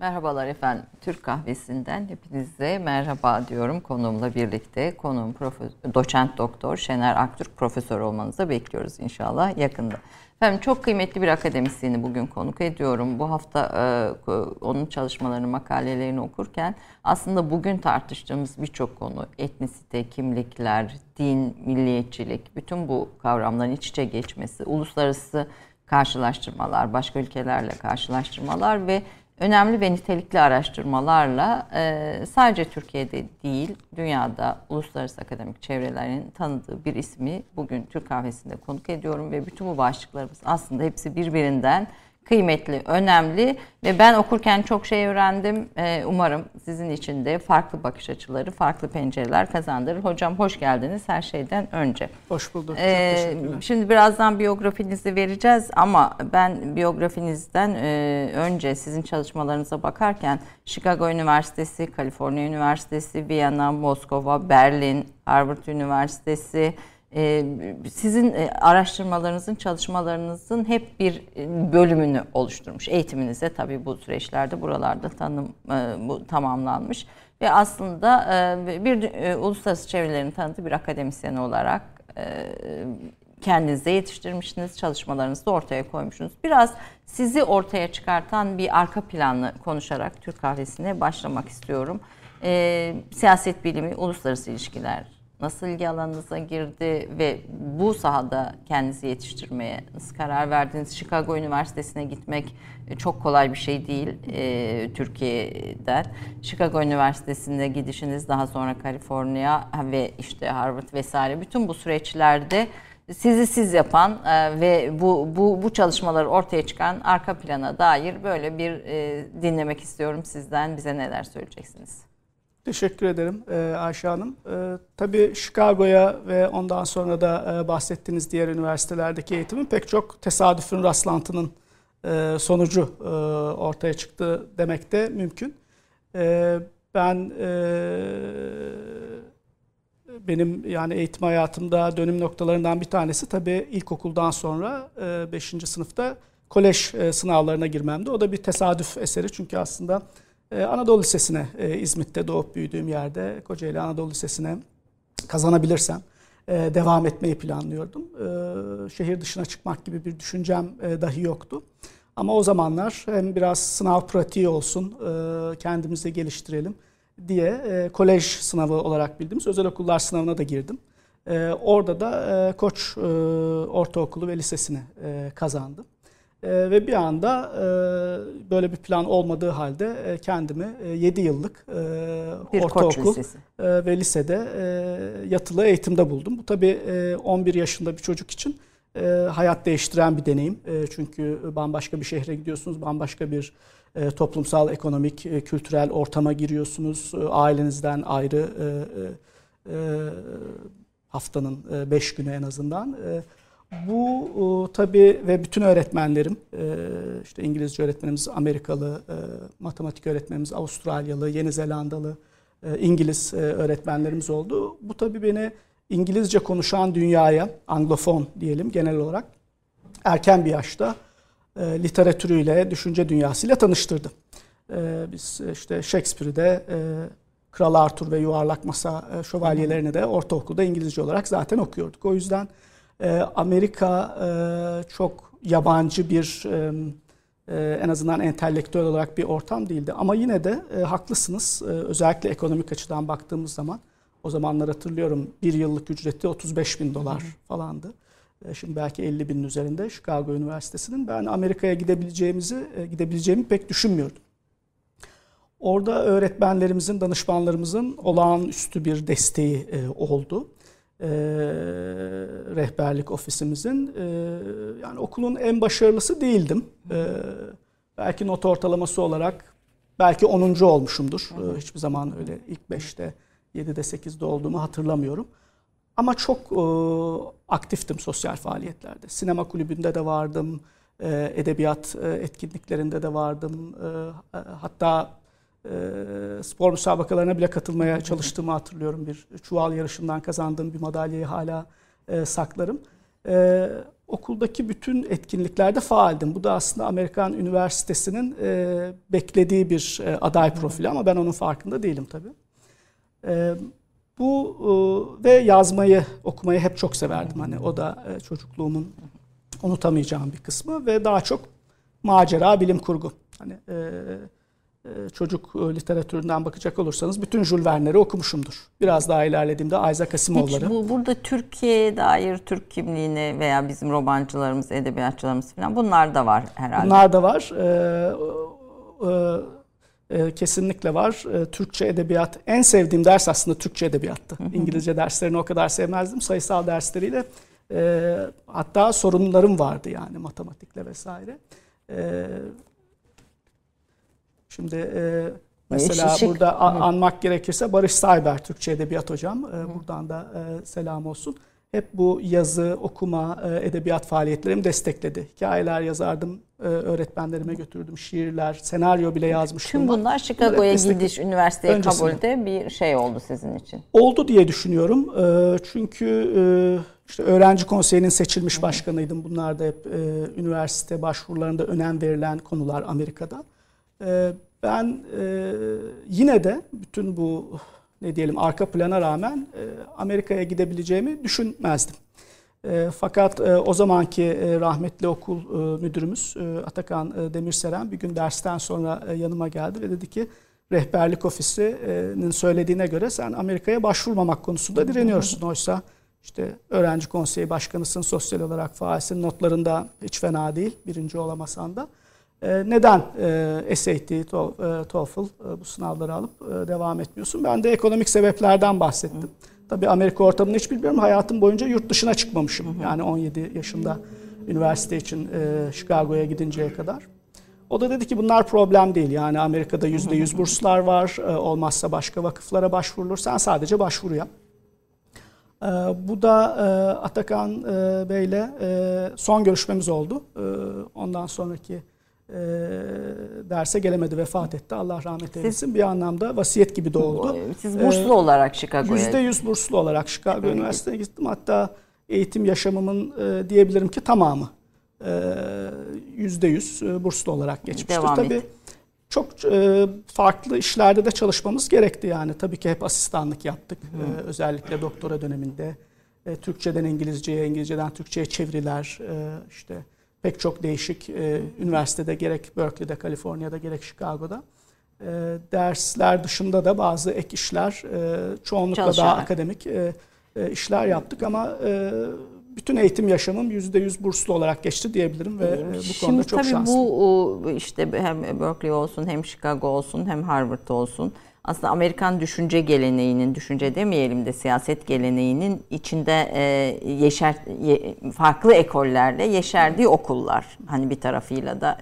Merhabalar efendim. Türk Kahvesi'nden hepinize merhaba diyorum konuğumla birlikte. Konuğum profesör, doçent doktor Şener Aktürk profesör olmanızı bekliyoruz inşallah yakında. Efendim çok kıymetli bir akademisyeni bugün konuk ediyorum. Bu hafta e, onun çalışmalarını, makalelerini okurken aslında bugün tartıştığımız birçok konu, etnisite, kimlikler, din, milliyetçilik, bütün bu kavramların iç içe geçmesi, uluslararası karşılaştırmalar, başka ülkelerle karşılaştırmalar ve önemli ve nitelikli araştırmalarla e, sadece Türkiye'de değil, dünyada uluslararası akademik çevrelerin tanıdığı bir ismi bugün Türk kahvesinde konuk ediyorum ve bütün bu başlıklarımız aslında hepsi birbirinden kıymetli, önemli ve ben okurken çok şey öğrendim. Ee, umarım sizin için de farklı bakış açıları, farklı pencereler kazandırır. Hocam hoş geldiniz her şeyden önce. Hoş bulduk. Ee, şimdi birazdan biyografinizi vereceğiz ama ben biyografinizden e, önce sizin çalışmalarınıza bakarken Chicago Üniversitesi, Kaliforniya Üniversitesi, Viyana, Moskova, Berlin, Harvard Üniversitesi, sizin e, araştırmalarınızın, çalışmalarınızın hep bir e, bölümünü oluşturmuş. Eğitiminize tabii bu süreçlerde buralarda tanım e, bu tamamlanmış ve aslında bir uluslararası çevrelerin tanıdığı bir akademisyen olarak kendinize yetiştirmişsiniz, çalışmalarınızı da ortaya koymuşsunuz. Biraz sizi ortaya çıkartan bir arka planı konuşarak Türk kahvesine başlamak istiyorum. Siyaset bilimi, uluslararası ilişkiler nasıl ilgi alanınıza girdi ve bu sahada kendinizi yetiştirmeye nasıl karar verdiniz? Chicago Üniversitesi'ne gitmek e, çok kolay bir şey değil e, Türkiye'den. Chicago Üniversitesi'nde gidişiniz daha sonra Kaliforniya ve işte Harvard vesaire bütün bu süreçlerde sizi siz yapan e, ve bu, bu, bu çalışmaları ortaya çıkan arka plana dair böyle bir e, dinlemek istiyorum sizden. Bize neler söyleyeceksiniz? Teşekkür ederim e, Ayşe Hanım. E, tabii Chicago'ya ve ondan sonra da e, bahsettiğiniz diğer üniversitelerdeki eğitimin pek çok tesadüfün, rastlantının e, sonucu e, ortaya çıktı demek de mümkün. Ben benim yani eğitim hayatımda dönüm noktalarından bir tanesi tabii ilkokuldan sonra 5. E, sınıfta kolej sınavlarına girmemdi. O da bir tesadüf eseri çünkü aslında ee, Anadolu Lisesi'ne e, İzmit'te doğup büyüdüğüm yerde Kocaeli Anadolu Lisesi'ne kazanabilirsem e, devam etmeyi planlıyordum. E, şehir dışına çıkmak gibi bir düşüncem dahi yoktu. Ama o zamanlar hem biraz sınav pratiği olsun, kendimizi geliştirelim diye kolej sınavı olarak bildiğimiz özel okullar sınavına da girdim. Orada da Koç Ortaokulu ve Lisesi'ni kazandım. E, ve bir anda e, böyle bir plan olmadığı halde e, kendimi e, 7 yıllık e, bir ortaokul e, ve lisede e, yatılı eğitimde buldum. Bu tabii e, 11 yaşında bir çocuk için e, hayat değiştiren bir deneyim. E, çünkü bambaşka bir şehre gidiyorsunuz, bambaşka bir e, toplumsal, ekonomik, e, kültürel ortama giriyorsunuz. E, ailenizden ayrı e, e, haftanın 5 e, günü en azından. E, bu e, tabii ve bütün öğretmenlerim, e, işte İngilizce öğretmenimiz Amerikalı, e, matematik öğretmenimiz Avustralyalı, Yeni Zelandalı, İngiliz öğretmenlerimiz oldu. Bu tabii beni İngilizce konuşan dünyaya, Anglofon diyelim genel olarak, erken bir yaşta literatürüyle, düşünce dünyasıyla tanıştırdı. Biz işte Shakespeare'i de Kral Arthur ve Yuvarlak Masa şövalyelerini de ortaokulda İngilizce olarak zaten okuyorduk. O yüzden ee, Amerika e, çok yabancı bir e, e, en azından entelektüel olarak bir ortam değildi. Ama yine de haklısınız. özellikle ekonomik açıdan baktığımız zaman o zamanlar hatırlıyorum bir yıllık ücreti 35 bin dolar falandı. Şimdi belki 50 binin üzerinde Chicago Üniversitesi'nin. Ben Amerika'ya gidebileceğimizi gidebileceğimi pek düşünmüyordum. Orada öğretmenlerimizin, danışmanlarımızın olağanüstü bir desteği oldu e, rehberlik ofisimizin. E, yani okulun en başarılısı değildim. E, belki not ortalaması olarak belki 10. olmuşumdur. E, hiçbir zaman öyle ilk 5'te, 7'de, 8'de olduğumu hatırlamıyorum. Ama çok e, aktiftim sosyal faaliyetlerde. Sinema kulübünde de vardım, e, edebiyat e, etkinliklerinde de vardım. E, hatta spor müsabakalarına bile katılmaya çalıştığımı hatırlıyorum. Bir çuval yarışından kazandığım bir madalyayı hala e, saklarım. E, okuldaki bütün etkinliklerde faaldim. Bu da aslında Amerikan Üniversitesi'nin e, beklediği bir e, aday profili ama ben onun farkında değilim tabii. E, bu ve yazmayı, okumayı hep çok severdim. Hani o da çocukluğumun unutamayacağım bir kısmı ve daha çok macera, bilim kurgu. Hani e, çocuk e, literatüründen bakacak olursanız bütün Jules Verne'leri okumuşumdur. Biraz daha ilerlediğimde Isaac Asimov'ları. Hiç bu, burada Türkiye'ye dair Türk kimliğine veya bizim romancılarımız, edebiyatçılarımız falan bunlar da var herhalde. Bunlar da var. Ee, e, kesinlikle var. E, Türkçe edebiyat en sevdiğim ders aslında Türkçe edebiyattı. İngilizce derslerini o kadar sevmezdim. Sayısal dersleriyle e, hatta sorunlarım vardı yani matematikle vesaire. E, Şimdi e, mesela Şişik. burada a, anmak gerekirse Barış Sayber Türkçe Edebiyat Hocam. E, buradan da e, selam olsun. Hep bu yazı, okuma, e, edebiyat faaliyetlerimi destekledi. Hikayeler yazardım, e, öğretmenlerime götürdüm, şiirler, senaryo bile yazmıştım. Tüm bunlar Chicago'ya gidiş, üniversiteye Öncesinde. kabulde bir şey oldu sizin için. Oldu diye düşünüyorum. E, çünkü e, işte öğrenci konseyinin seçilmiş başkanıydım. Bunlar da hep e, üniversite başvurularında önem verilen konular Amerika'da. E, ben e, yine de bütün bu ne diyelim arka plana rağmen e, Amerika'ya gidebileceğimi düşünmezdim. E, fakat o zamanki rahmetli okul müdürümüz Atakan Demirseren bir gün dersten sonra yanıma geldi ve dedi ki rehberlik ofisinin söylediğine göre sen Amerika'ya başvurmamak konusunda direniyorsun. Oysa işte öğrenci konseyi başkanısın, sosyal olarak faalsin, notlarında hiç fena değil birinci olamasan da. Ee, neden e, SAT, e, TOEFL e, bu sınavları alıp devam etmiyorsun? Ben de ekonomik sebeplerden bahsettim. Tabii Amerika ortamını hiç bilmiyorum. Hayatım boyunca yurt dışına çıkmamışım. Yani 17 yaşında üniversite için Chicago'ya gidinceye kadar. O da dedi ki bunlar problem değil. Yani Amerika'da yüzde yüz burslar var. Olmazsa başka vakıflara başvurulur. Sen sadece başvuru yap. Bu da Atakan Bey'le son görüşmemiz oldu. Ondan sonraki e, derse gelemedi, vefat etti. Allah rahmet eylesin. Bir anlamda vasiyet gibi de oldu. Siz burslu ee, olarak Chicago'ya Yüzde yüz burslu olarak Chicago Üniversitesi'ne gittim. Hatta eğitim yaşamımın e, diyebilirim ki tamamı yüzde yüz burslu olarak geçmiştir. Devam Tabii et. çok e, farklı işlerde de çalışmamız gerekti yani. Tabii ki hep asistanlık yaptık. E, özellikle doktora döneminde. E, Türkçeden İngilizceye, İngilizceden Türkçe'ye çeviriler, e, işte pek çok değişik e, üniversitede gerek Berkeley'de, Kaliforniya'da gerek Chicago'da. E, dersler dışında da bazı ek işler e, çoğunlukla daha akademik e, e, işler yaptık ama e, bütün eğitim yaşamım %100 burslu olarak geçti diyebilirim ve e, bu Şimdi konuda çok tabii şanslıyım. bu işte hem Berkeley olsun hem Chicago olsun hem Harvard olsun aslında Amerikan düşünce geleneğinin, düşünce demeyelim de siyaset geleneğinin içinde e, yeşer ye, farklı ekollerle yeşerdiği okullar. Hani bir tarafıyla da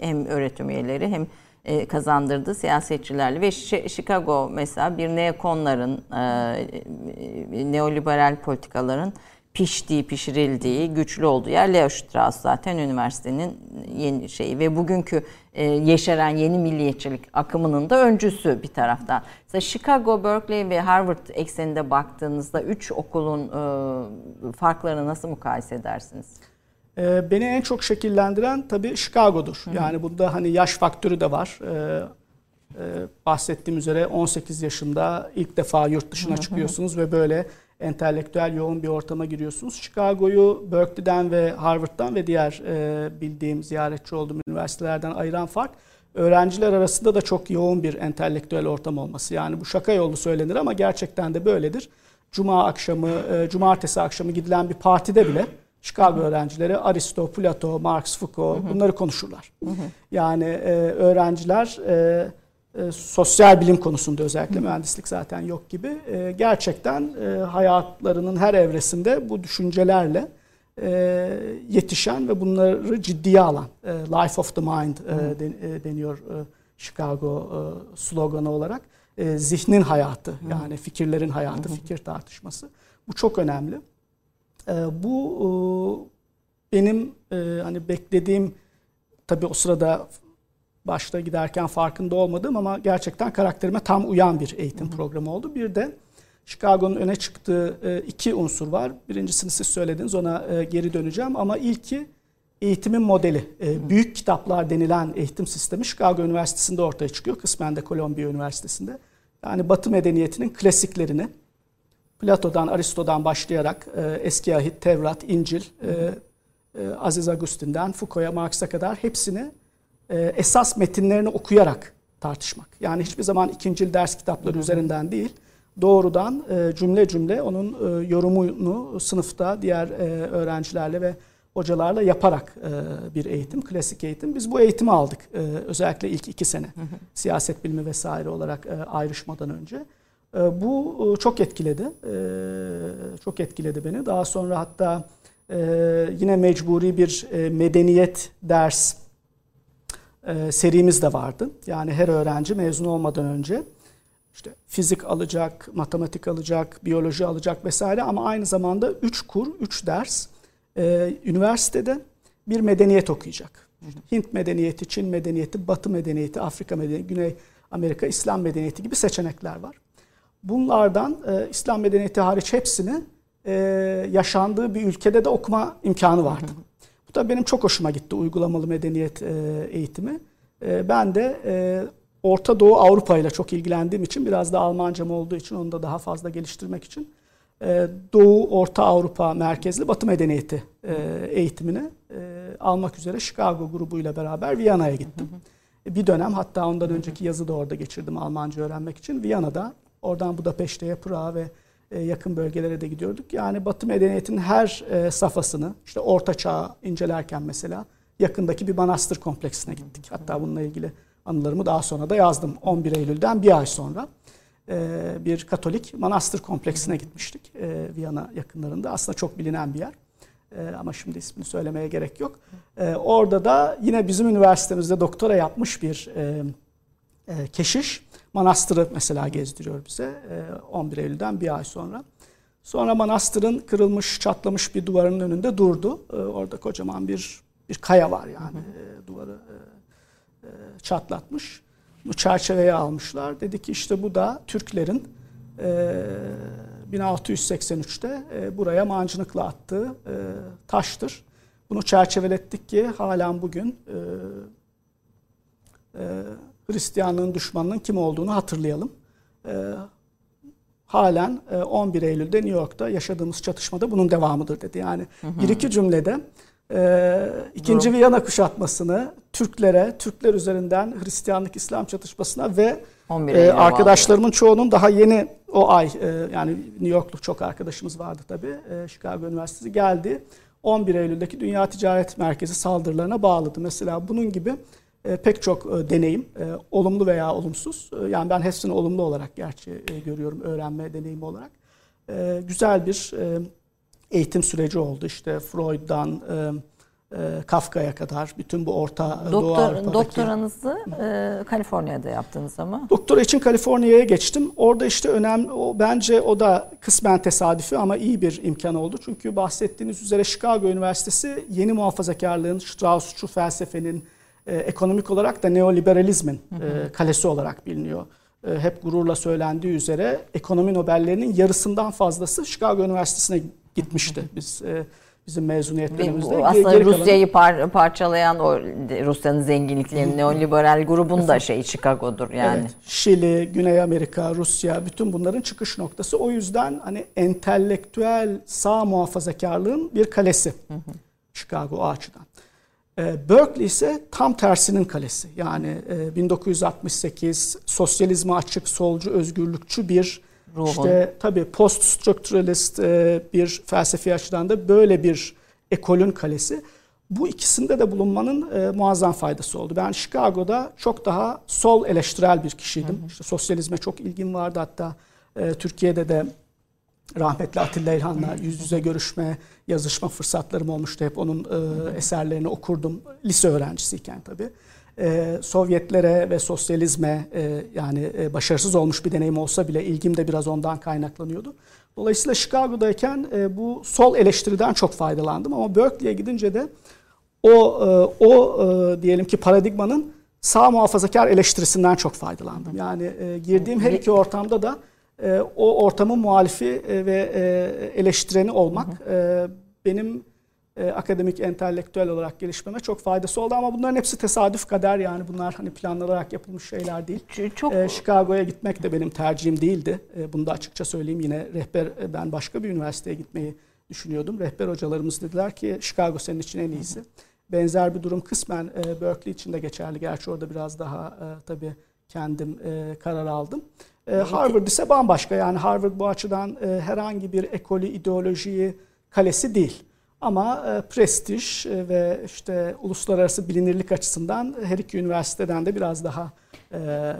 hem öğretim üyeleri hem e, kazandırdığı siyasetçilerle ve Chicago mesela bir neokonların, e, neoliberal politikaların piştiği, pişirildiği, güçlü olduğu yer Leo Strauss zaten üniversitenin yeni şeyi ve bugünkü e, yeşeren yeni milliyetçilik akımının da öncüsü bir taraftan. Mesela Chicago, Berkeley ve Harvard ekseninde baktığınızda üç okulun e, farklarını nasıl mukayese edersiniz? E, beni en çok şekillendiren tabii Chicago'dur. Hı hı. Yani bunda hani yaş faktörü de var. E, e, bahsettiğim üzere 18 yaşında ilk defa yurt dışına çıkıyorsunuz ve böyle entelektüel yoğun bir ortama giriyorsunuz. Chicago'yu Berkeley'den ve Harvard'dan ve diğer e, bildiğim ziyaretçi olduğum üniversitelerden ayıran fark öğrenciler arasında da çok yoğun bir entelektüel ortam olması. Yani bu şaka yolu söylenir ama gerçekten de böyledir. Cuma akşamı, e, cumartesi akşamı gidilen bir partide bile Chicago öğrencileri Aristo, Plato, Marx, Foucault bunları konuşurlar. Yani e, öğrenciler e, e, sosyal bilim konusunda özellikle mühendislik zaten yok gibi. E, gerçekten e, hayatlarının her evresinde bu düşüncelerle e, yetişen ve bunları ciddiye alan e, Life of the Mind e, den, e, deniyor e, Chicago e, sloganı olarak. E, zihnin hayatı yani fikirlerin hayatı, fikir tartışması. Bu çok önemli. E, bu e, benim e, hani beklediğim tabii o sırada başta giderken farkında olmadığım ama gerçekten karakterime tam uyan bir eğitim Hı. programı oldu. Bir de Chicago'nun öne çıktığı e, iki unsur var. Birincisini siz söylediniz ona e, geri döneceğim ama ilki eğitimin modeli. E, büyük kitaplar denilen eğitim sistemi Chicago Üniversitesi'nde ortaya çıkıyor. Kısmen de Columbia Üniversitesi'nde. Yani Batı medeniyetinin klasiklerini Plato'dan, Aristo'dan başlayarak eski ahit, Tevrat, İncil, Aziz Agustin'den Foucault'a, Marx'a kadar hepsini esas metinlerini okuyarak tartışmak. Yani hiçbir zaman ikincil ders kitapları üzerinden değil, doğrudan e, cümle cümle onun e, yorumunu sınıfta diğer e, öğrencilerle ve hocalarla yaparak e, bir eğitim, klasik eğitim. Biz bu eğitimi aldık e, özellikle ilk iki sene hı hı. siyaset bilimi vesaire olarak e, ayrışmadan önce. E, bu e, çok etkiledi, e, çok etkiledi beni. Daha sonra hatta e, yine mecburi bir e, medeniyet ders e, serimiz de vardı. Yani her öğrenci mezun olmadan önce işte fizik alacak, matematik alacak, biyoloji alacak vesaire ama aynı zamanda 3 kur, 3 ders e, üniversitede bir medeniyet okuyacak. Hint medeniyeti, Çin medeniyeti, Batı medeniyeti, Afrika medeniyeti, Güney Amerika, İslam medeniyeti gibi seçenekler var. Bunlardan e, İslam medeniyeti hariç hepsini e, yaşandığı bir ülkede de okuma imkanı vardı. Bu da benim çok hoşuma gitti uygulamalı medeniyet e, eğitimi. E, ben de e, Orta Doğu Avrupa ile çok ilgilendiğim için biraz da Almancam olduğu için onu da daha fazla geliştirmek için Doğu Orta Avrupa merkezli Batı medeniyeti eğitimini almak üzere Chicago grubuyla beraber Viyana'ya gittim. Bir dönem hatta ondan önceki yazı da orada geçirdim Almanca öğrenmek için. Viyana'da oradan Budapeşte'ye, Prag'a ve yakın bölgelere de gidiyorduk. Yani Batı medeniyetinin her safhasını işte Orta Çağ incelerken mesela yakındaki bir manastır kompleksine gittik. Hatta bununla ilgili anılarımı daha sonra da yazdım. 11 Eylül'den bir ay sonra e, bir Katolik manastır kompleksine gitmiştik e, Viyana yakınlarında. Aslında çok bilinen bir yer. E, ama şimdi ismini söylemeye gerek yok. Orada da yine bizim üniversitemizde doktora yapmış bir keşiş manastırı mesela gezdiriyor bize 11 Eylül'den bir ay sonra. Sonra manastırın kırılmış, çatlamış bir duvarın önünde durdu. Orada kocaman bir bir kaya var yani duvarı e, çatlatmış. Bu çerçeveye almışlar. Dedi ki işte bu da Türklerin 1683'te e, e, buraya mancınıkla attığı taştır. Bunu çerçevelettik ki halen bugün Hristiyanlığın düşmanının kim olduğunu hatırlayalım. Halen 11 Eylül'de New York'ta yaşadığımız çatışmada bunun devamıdır dedi. Yani hı hı. bir iki cümlede e, ikinci Viyana kuşatmasını Türklere, Türkler üzerinden Hristiyanlık İslam çatışmasına ve e, arkadaşlarımın çoğunun daha yeni o ay e, yani New Yorklu çok arkadaşımız vardı tabii. E, Chicago Üniversitesi geldi. 11 Eylül'deki Dünya Ticaret Merkezi saldırılarına bağladı. Mesela bunun gibi e, pek çok e, deneyim, e, olumlu veya olumsuz. E, yani ben hepsini olumlu olarak gerçi e, görüyorum öğrenme deneyimi olarak. E, güzel bir e, eğitim süreci oldu. İşte Freud'dan e, e, Kafka'ya kadar bütün bu Orta Doktor, Doğu Avrupa'daki... Doktoranızı e, Kaliforniya'da yaptınız ama. Doktora için Kaliforniya'ya geçtim. Orada işte önemli, o, bence o da kısmen tesadüfi ama iyi bir imkan oldu. Çünkü bahsettiğiniz üzere Chicago Üniversitesi yeni muhafazakarlığın, Straussçu felsefenin, e, ekonomik olarak da neoliberalizmin e, kalesi olarak biliniyor. E, hep gururla söylendiği üzere ekonomi Nobellerinin yarısından fazlası Chicago Üniversitesi'ne gitmişti. Biz e, bizim mezuniyet dönemimizde. Bu aslında Geri Rusya'yı par, parçalayan o Rusya'nın zenginliklerinin neoliberal grubun da şey Chicago'dur yani. Evet, Şili, Güney Amerika, Rusya bütün bunların çıkış noktası. O yüzden hani entelektüel sağ muhafazakarlığın bir kalesi. Hı hı. Chicago o açıdan. E, Berkeley ise tam tersinin kalesi. Yani 1968 e, sosyalizme açık, solcu, özgürlükçü bir Ruhun. İşte tabii post strukturalist e, bir felsefi açıdan da böyle bir ekolün kalesi. Bu ikisinde de bulunmanın e, muazzam faydası oldu. Ben Chicago'da çok daha sol eleştirel bir kişiydim. Hı hı. İşte sosyalizme çok ilgim vardı. Hatta e, Türkiye'de de rahmetli Atilla İlhan'la yüz yüze görüşme, yazışma fırsatlarım olmuştu. Hep onun e, eserlerini okurdum. Lise öğrencisiyken tabii e, Sovyetlere ve sosyalizme e, yani e, başarısız olmuş bir deneyim olsa bile ilgim de biraz ondan kaynaklanıyordu. Dolayısıyla Chicago'dayken e, bu sol eleştiriden çok faydalandım ama Berkeley'e gidince de o e, o e, diyelim ki paradigmanın sağ muhafazakar eleştirisinden çok faydalandım. Yani e, girdiğim her iki ortamda da e, o ortamın muhalifi e, ve e, eleştireni olmak e, benim e, akademik, entelektüel olarak gelişmeme çok faydası oldu ama bunların hepsi tesadüf kader yani bunlar hani planlanarak yapılmış şeyler değil. Çok e, Chicago'ya gitmek de benim tercihim değildi. E, bunu da açıkça söyleyeyim. Yine rehber e, ben başka bir üniversiteye gitmeyi düşünüyordum. Rehber hocalarımız dediler ki Chicago senin için en iyisi. Benzer bir durum kısmen e, Berkeley için de geçerli. Gerçi orada biraz daha e, tabii kendim e, karar aldım. E, Harvard ise bambaşka. Yani Harvard bu açıdan e, herhangi bir ekolü, ideolojiyi kalesi değil. Ama e, prestij e, ve işte uluslararası bilinirlik açısından her iki üniversiteden de biraz daha e,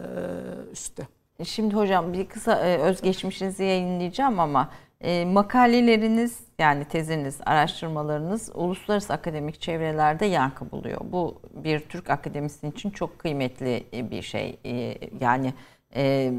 üstte. Şimdi hocam bir kısa e, özgeçmişinizi yayınlayacağım ama e, makaleleriniz yani teziniz, araştırmalarınız uluslararası akademik çevrelerde yankı buluyor. Bu bir Türk akademisyen için çok kıymetli e, bir şey. E, yani e,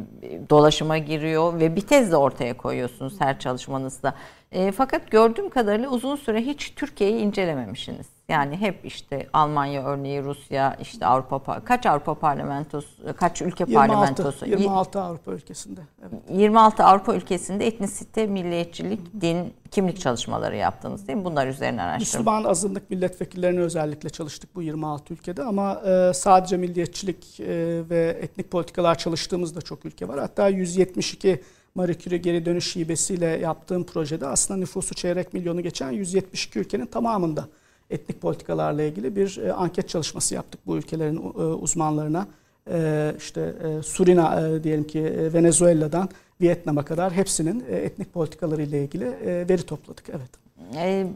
dolaşıma giriyor ve bir tez de ortaya koyuyorsunuz her çalışmanızda. E, fakat gördüğüm kadarıyla uzun süre hiç Türkiye'yi incelememişsiniz. Yani hep işte Almanya örneği, Rusya, işte Avrupa kaç Avrupa parlamentosu, kaç ülke 26, parlamentosu? 26 Avrupa ülkesinde. Evet. 26 Avrupa ülkesinde etnisite, milliyetçilik, din, kimlik çalışmaları yaptınız değil mi? Bunlar üzerine araştırma. Müslüman azınlık milletvekillerine özellikle çalıştık bu 26 ülkede ama e, sadece milliyetçilik e, ve etnik politikalar çalıştığımız da çok ülke var. Hatta 172 Marie Curie geri dönüş şibesiyle yaptığım projede aslında nüfusu çeyrek milyonu geçen 172 ülkenin tamamında etnik politikalarla ilgili bir e, anket çalışması yaptık bu ülkelerin e, uzmanlarına. E, işte e, Surina e, diyelim ki e, Venezuela'dan Vietnam'a kadar hepsinin e, etnik politikaları ile ilgili e, veri topladık. Evet. E,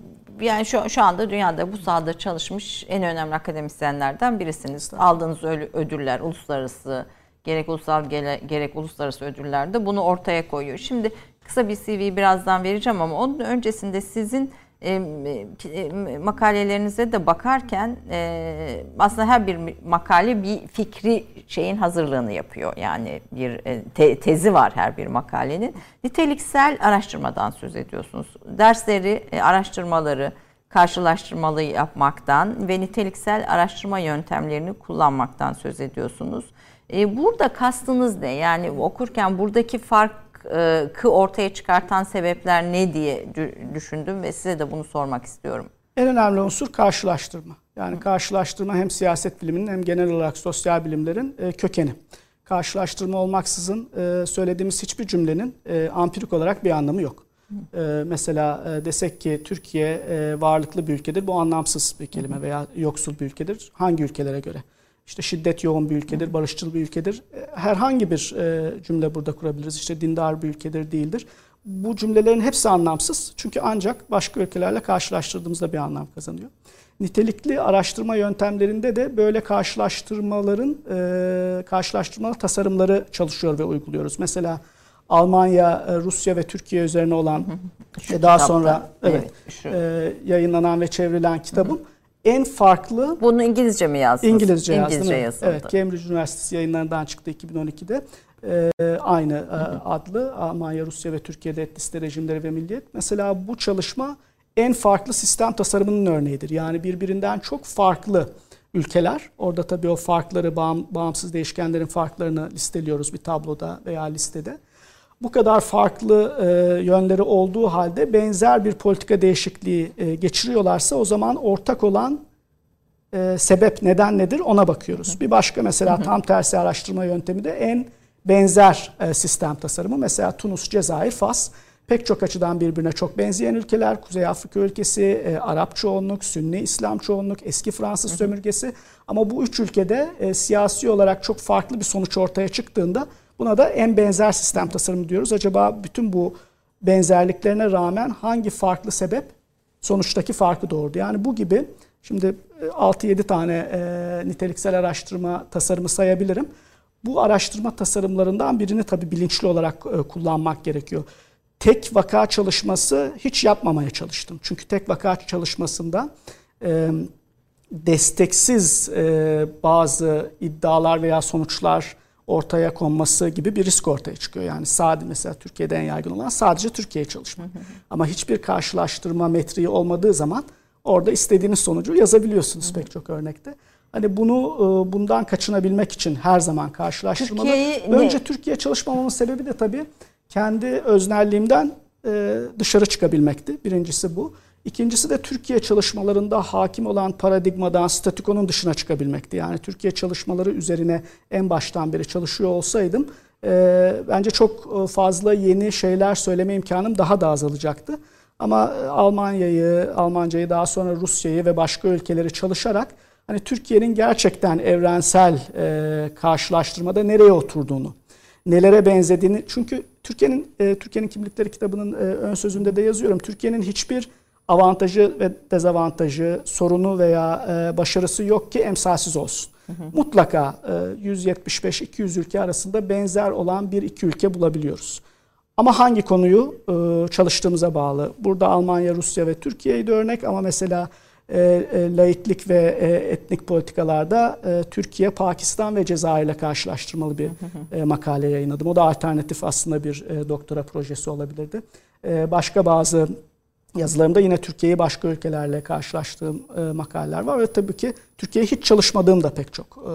yani şu, şu anda dünyada bu sahada çalışmış en önemli akademisyenlerden birisiniz. Aldığınız ödüller, uluslararası gerek ulusal gerek uluslararası ödüllerde bunu ortaya koyuyor. Şimdi kısa bir CV birazdan vereceğim ama onun öncesinde sizin e, e, makalelerinize de bakarken e, aslında her bir makale bir fikri şeyin hazırlığını yapıyor. Yani bir te, tezi var her bir makalenin. Niteliksel araştırmadan söz ediyorsunuz. Dersleri, araştırmaları karşılaştırmalı yapmaktan ve niteliksel araştırma yöntemlerini kullanmaktan söz ediyorsunuz. Burada kastınız ne? Yani okurken buradaki fark kı ortaya çıkartan sebepler ne diye düşündüm ve size de bunu sormak istiyorum. En önemli unsur karşılaştırma. Yani karşılaştırma hem siyaset biliminin hem genel olarak sosyal bilimlerin e, kökeni. Karşılaştırma olmaksızın e, söylediğimiz hiçbir cümlenin e, ampirik olarak bir anlamı yok. Mesela desek ki Türkiye varlıklı bir ülkedir. Bu anlamsız bir kelime veya yoksul bir ülkedir. Hangi ülkelere göre? İşte şiddet yoğun bir ülkedir, barışçıl bir ülkedir. E, herhangi bir e, cümle burada kurabiliriz. İşte dindar bir ülkedir, değildir. Bu cümlelerin hepsi anlamsız. Çünkü ancak başka ülkelerle karşılaştırdığımızda bir anlam kazanıyor. Nitelikli araştırma yöntemlerinde de böyle karşılaştırmaların, e, karşılaştırma tasarımları çalışıyor ve uyguluyoruz. Mesela Almanya, Rusya ve Türkiye üzerine olan şu daha kitapta, sonra evet, evet yayınlanan ve çevrilen kitabım. Hı hı en farklı... Bunu İngilizce mi yazdınız? İngilizce, İngilizce yazdım. Yazıldı. Evet, Cambridge Üniversitesi yayınlarından çıktı 2012'de. Ee, aynı hı hı. E, adlı Almanya, Rusya ve Türkiye'de etnisite rejimleri ve milliyet. Mesela bu çalışma en farklı sistem tasarımının örneğidir. Yani birbirinden çok farklı ülkeler. Orada tabii o farkları, bağımsız değişkenlerin farklarını listeliyoruz bir tabloda veya listede bu kadar farklı e, yönleri olduğu halde benzer bir politika değişikliği e, geçiriyorlarsa o zaman ortak olan e, sebep neden nedir ona bakıyoruz. Bir başka mesela tam tersi araştırma yöntemi de en benzer e, sistem tasarımı. Mesela Tunus, Cezayir, Fas pek çok açıdan birbirine çok benzeyen ülkeler. Kuzey Afrika ülkesi, e, Arap çoğunluk, Sünni İslam çoğunluk, eski Fransız sömürgesi. Ama bu üç ülkede e, siyasi olarak çok farklı bir sonuç ortaya çıktığında Buna da en benzer sistem tasarımı diyoruz. Acaba bütün bu benzerliklerine rağmen hangi farklı sebep sonuçtaki farkı doğurdu? Yani bu gibi şimdi 6-7 e, tane e, niteliksel araştırma tasarımı sayabilirim. Bu araştırma tasarımlarından birini tabii bilinçli olarak e, kullanmak gerekiyor. Tek vaka çalışması hiç yapmamaya çalıştım. Çünkü tek vaka çalışmasında e, desteksiz e, bazı iddialar veya sonuçlar ortaya konması gibi bir risk ortaya çıkıyor. Yani sadece mesela Türkiye'de en yaygın olan sadece Türkiye çalışma. Ama hiçbir karşılaştırma metriği olmadığı zaman orada istediğiniz sonucu yazabiliyorsunuz pek çok örnekte. Hani bunu e, bundan kaçınabilmek için her zaman karşılaştırmalı. Önce? Türkiye çalışmamamın sebebi de tabii kendi öznelliğimden e, dışarı çıkabilmekti. Birincisi bu. İkincisi de Türkiye çalışmalarında hakim olan paradigmadan, statükonun dışına çıkabilmekti. Yani Türkiye çalışmaları üzerine en baştan beri çalışıyor olsaydım e, bence çok fazla yeni şeyler söyleme imkanım daha da azalacaktı. Ama e, Almanya'yı, Almancayı daha sonra Rusya'yı ve başka ülkeleri çalışarak hani Türkiye'nin gerçekten evrensel e, karşılaştırmada nereye oturduğunu, nelere benzediğini çünkü Türkiye'nin e, Türkiye'nin kimlikleri kitabının e, ön sözünde de yazıyorum. Türkiye'nin hiçbir avantajı ve dezavantajı, sorunu veya e, başarısı yok ki emsalsiz olsun. Hı hı. Mutlaka e, 175-200 ülke arasında benzer olan bir iki ülke bulabiliyoruz. Ama hangi konuyu e, çalıştığımıza bağlı. Burada Almanya, Rusya ve Türkiye'yi de örnek ama mesela e, e, laiklik ve e, etnik politikalarda e, Türkiye, Pakistan ve Cezayir ile karşılaştırmalı bir e, makale yayınladım. O da alternatif aslında bir e, doktora projesi olabilirdi. E, başka bazı yazılarımda yine Türkiye'yi başka ülkelerle karşılaştığım e, makaleler var ve tabii ki Türkiye'ye hiç çalışmadığım da pek çok e,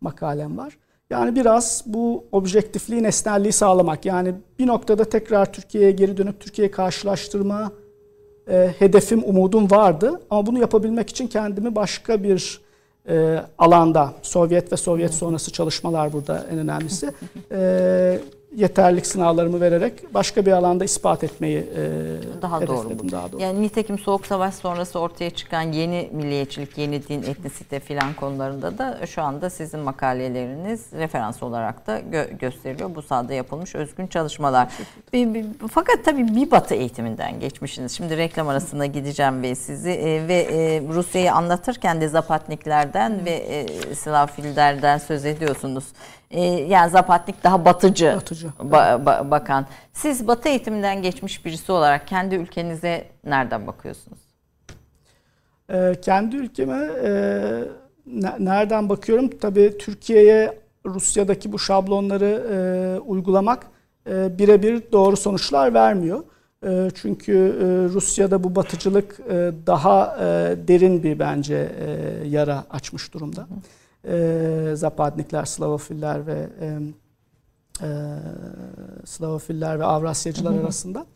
makalem var. Yani biraz bu objektifliği, nesnelliği sağlamak. Yani bir noktada tekrar Türkiye'ye geri dönüp Türkiye'yi karşılaştırma e, hedefim, umudum vardı. Ama bunu yapabilmek için kendimi başka bir e, alanda, Sovyet ve Sovyet sonrası çalışmalar burada en önemlisi. E, yeterlik sınavlarımı vererek başka bir alanda ispat etmeyi e, daha doğru bu. Daha doğru. Yani nitekim Soğuk Savaş sonrası ortaya çıkan yeni milliyetçilik, yeni din, etnisite filan konularında da şu anda sizin makaleleriniz referans olarak da gö- gösteriliyor. Bu sahada yapılmış özgün çalışmalar. Fakat tabii bir batı eğitiminden geçmişsiniz. Şimdi reklam arasında gideceğim ve sizi e, ve e, Rusya'yı anlatırken de Zapatniklerden ve e, Slavfillerden söz ediyorsunuz e, yani Zapatnik daha batıcı, batıcı. Ba, ba, bakan. Siz batı eğitiminden geçmiş birisi olarak kendi ülkenize nereden bakıyorsunuz? E, kendi ülkeme e, nereden bakıyorum? Tabii Türkiye'ye Rusya'daki bu şablonları e, uygulamak e, birebir doğru sonuçlar vermiyor. E, çünkü e, Rusya'da bu batıcılık e, daha e, derin bir bence e, yara açmış durumda. Hı e, Zapadnikler, Slavofiller ve e, e, Slavofiller ve Avrasyacılar arasında.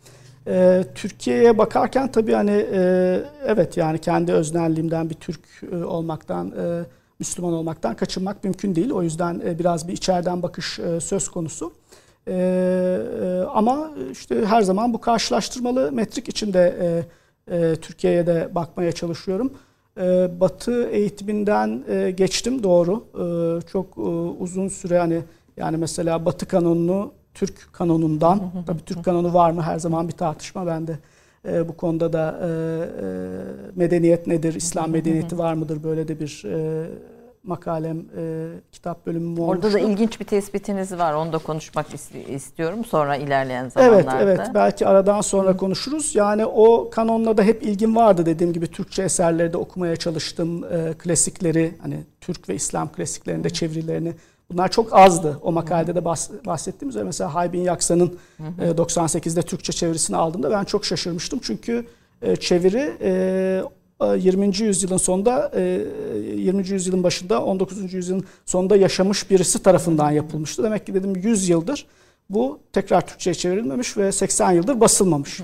E, Türkiye'ye bakarken tabii hani e, evet yani kendi öznelliğimden bir Türk e, olmaktan, e, Müslüman olmaktan kaçınmak mümkün değil. O yüzden e, biraz bir içeriden bakış e, söz konusu. E, e, ama işte her zaman bu karşılaştırmalı metrik içinde e, e, Türkiye'ye de bakmaya çalışıyorum. Ee, batı eğitiminden e, geçtim doğru. Ee, çok e, uzun süre hani yani mesela Batı kanonunu Türk kanonundan, tabii Türk kanonu var mı her zaman bir tartışma. Ben de e, bu konuda da medeniyet nedir, İslam medeniyeti var mıdır böyle de bir makalem, e, kitap bölümüm olmuştu. Orada da ilginç bir tespitiniz var. Onu da konuşmak istiyorum sonra ilerleyen zamanlarda. Evet, evet. Belki aradan sonra Hı. konuşuruz. Yani o kanonla da hep ilgim vardı dediğim gibi. Türkçe eserleri de okumaya çalıştım. E, klasikleri, hani Türk ve İslam klasiklerinde Hı. çevirilerini. Bunlar çok azdı. O makalede de bahsettiğim üzere mesela Haybin Yaksa'nın e, 98'de Türkçe çevirisini aldığımda ben çok şaşırmıştım. Çünkü e, çeviri e, 20. yüzyılın sonunda 20. E, yüzyılın başında 19. yüzyılın sonunda yaşamış birisi tarafından yapılmıştı. Demek ki dedim 100 yıldır bu tekrar Türkçe'ye çevrilmemiş ve 80 yıldır basılmamış.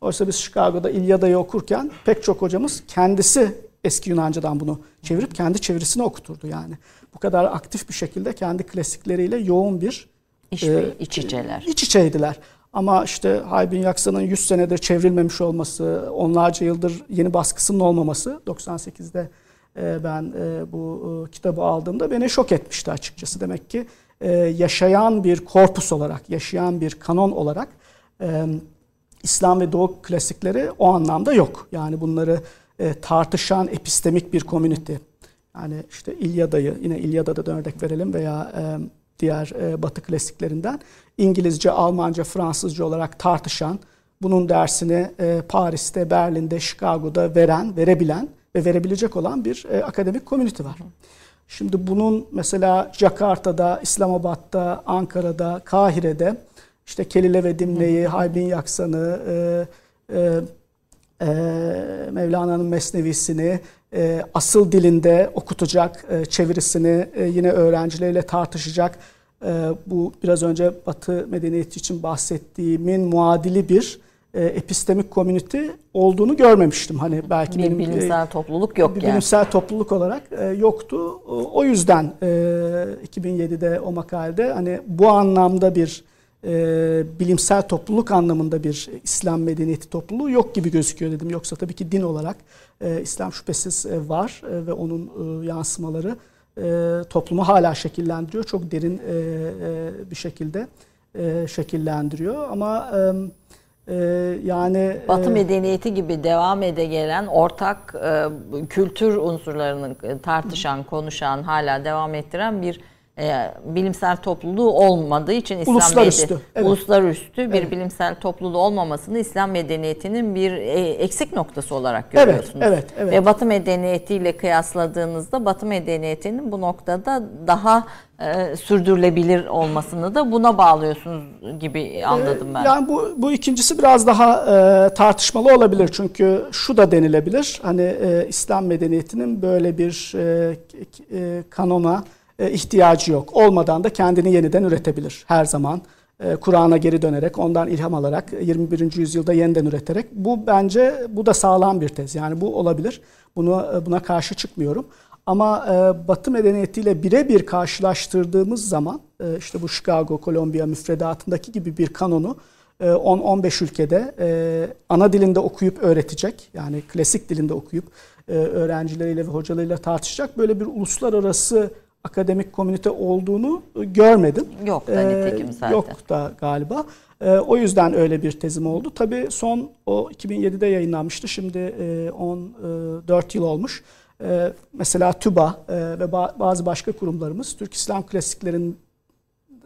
Oysa biz Chicago'da İlyada'yı okurken pek çok hocamız kendisi eski Yunancadan bunu çevirip kendi çevirisini okuturdu yani. Bu kadar aktif bir şekilde kendi klasikleriyle yoğun bir İş, e, iç içeler. İç içeydiler. Ama işte Haybin Yaksa'nın 100 senedir çevrilmemiş olması, onlarca yıldır yeni baskısının olmaması 98'de e, ben e, bu e, kitabı aldığımda beni şok etmişti açıkçası. Demek ki yaşayan bir korpus olarak, yaşayan bir kanon olarak İslam ve Doğu klasikleri o anlamda yok. Yani bunları tartışan epistemik bir komünite. Yani işte İlyada'yı, yine İlyada'da da örnek verelim veya diğer e, Batı klasiklerinden İngilizce, Almanca, Fransızca olarak tartışan, bunun dersini e, Paris'te, Berlin'de, Chicago'da veren, verebilen ve verebilecek olan bir e, akademik komünite var. Şimdi bunun mesela Jakarta'da, İslamabad'da, Ankara'da, Kahire'de işte Kelile ve Dimne'yi, Haybin Yaksan'ı, e, e, e, Mevlana'nın Mesnevisini, e, asıl dilinde okutacak, e, çevirisini e, yine öğrencileriyle tartışacak bu biraz önce Batı medeniyeti için bahsettiğimin muadili bir e, epistemik komünite olduğunu görmemiştim. Hani belki bir benim bilimsel e, topluluk yok bir yani. bilimsel topluluk olarak e, yoktu. O yüzden e, 2007'de o makalede hani bu anlamda bir e, bilimsel topluluk anlamında bir İslam medeniyeti topluluğu yok gibi gözüküyor dedim. Yoksa tabii ki din olarak e, İslam şüphesiz e, var e, ve onun e, yansımaları e, toplumu hala şekillendiriyor. Çok derin e, e, bir şekilde e, şekillendiriyor. Ama e, ee, yani Batı e, medeniyeti gibi devam ede gelen ortak e, kültür unsurlarını tartışan, konuşan, hala devam ettiren bir e, bilimsel topluluğu olmadığı için İslam uluslararası, evet. uluslararası bir evet. bilimsel topluluğu olmamasını İslam medeniyetinin bir e, eksik noktası olarak görüyorsunuz. Evet, evet, evet. Ve Batı medeniyetiyle kıyasladığınızda Batı medeniyetinin bu noktada daha e, sürdürülebilir olmasını da buna bağlıyorsunuz gibi anladım ben. Yani bu bu ikincisi biraz daha e, tartışmalı olabilir çünkü şu da denilebilir. Hani e, İslam medeniyetinin böyle bir e, e, kanona e, ihtiyacı yok. Olmadan da kendini yeniden üretebilir her zaman. E, Kur'an'a geri dönerek, ondan ilham alarak 21. yüzyılda yeniden üreterek. Bu bence bu da sağlam bir tez. Yani bu olabilir. Bunu e, buna karşı çıkmıyorum. Ama Batı medeniyetiyle birebir karşılaştırdığımız zaman işte bu Chicago, Kolombiya müfredatındaki gibi bir kanonu 10-15 ülkede ana dilinde okuyup öğretecek yani klasik dilinde okuyup öğrencileriyle ve hocalarıyla tartışacak böyle bir uluslararası akademik komünite olduğunu görmedim. Yok da ee, nitekim zaten. Yok da galiba. E, o yüzden öyle bir tezim oldu. Tabii son o 2007'de yayınlanmıştı. Şimdi e, 14 e, yıl olmuş. E, mesela TÜBA e, ve bazı başka kurumlarımız Türk İslam klasiklerin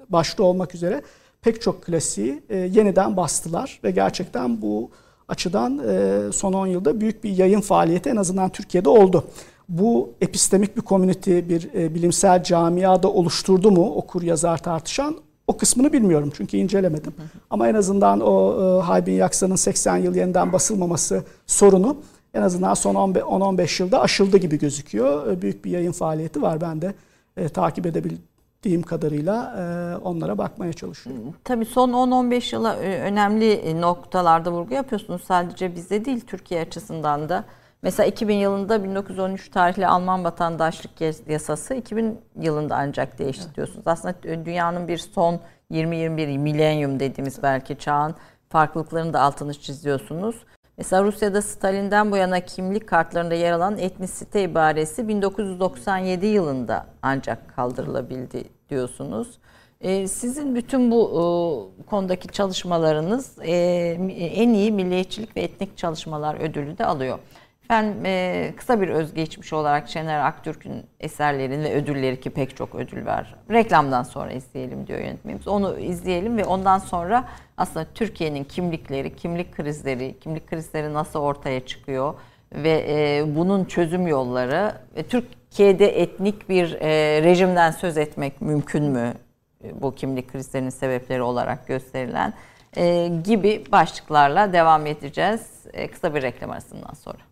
başta olmak üzere pek çok klasiği e, yeniden bastılar ve gerçekten bu açıdan e, son 10 yılda büyük bir yayın faaliyeti en azından Türkiye'de oldu bu epistemik bir komünite, bir e, bilimsel camiada oluşturdu mu okur yazar tartışan o kısmını bilmiyorum çünkü incelemedim. Hı hı. Ama en azından o e, Haybin Yaksa'nın 80 yıl yeniden basılmaması sorunu en azından son 10-15 yılda aşıldı gibi gözüküyor. E, büyük bir yayın faaliyeti var. Ben de e, takip edebildiğim kadarıyla e, onlara bakmaya çalışıyorum. Tabii son 10-15 yıla e, önemli noktalarda vurgu yapıyorsunuz. Sadece bize değil Türkiye açısından da. Mesela 2000 yılında 1913 tarihli Alman vatandaşlık yasası 2000 yılında ancak değişti diyorsunuz. Aslında dünyanın bir son 20-21 milenyum dediğimiz belki çağın farklılıklarını da altını çiziyorsunuz. Mesela Rusya'da Stalin'den bu yana kimlik kartlarında yer alan etnisite ibaresi 1997 yılında ancak kaldırılabildi diyorsunuz. Ee, sizin bütün bu e, konudaki çalışmalarınız e, en iyi milliyetçilik ve etnik çalışmalar ödülü de alıyor. Ben e, kısa bir özgeçmiş olarak Şener Aktürk'ün eserlerini ve ödülleri ki pek çok ödül var. Reklamdan sonra izleyelim diyor yönetmenimiz. Onu izleyelim ve ondan sonra aslında Türkiye'nin kimlikleri, kimlik krizleri, kimlik krizleri nasıl ortaya çıkıyor ve e, bunun çözüm yolları ve Türkiye'de etnik bir e, rejimden söz etmek mümkün mü? E, bu kimlik krizlerinin sebepleri olarak gösterilen e, gibi başlıklarla devam edeceğiz. E, kısa bir reklam arasından sonra.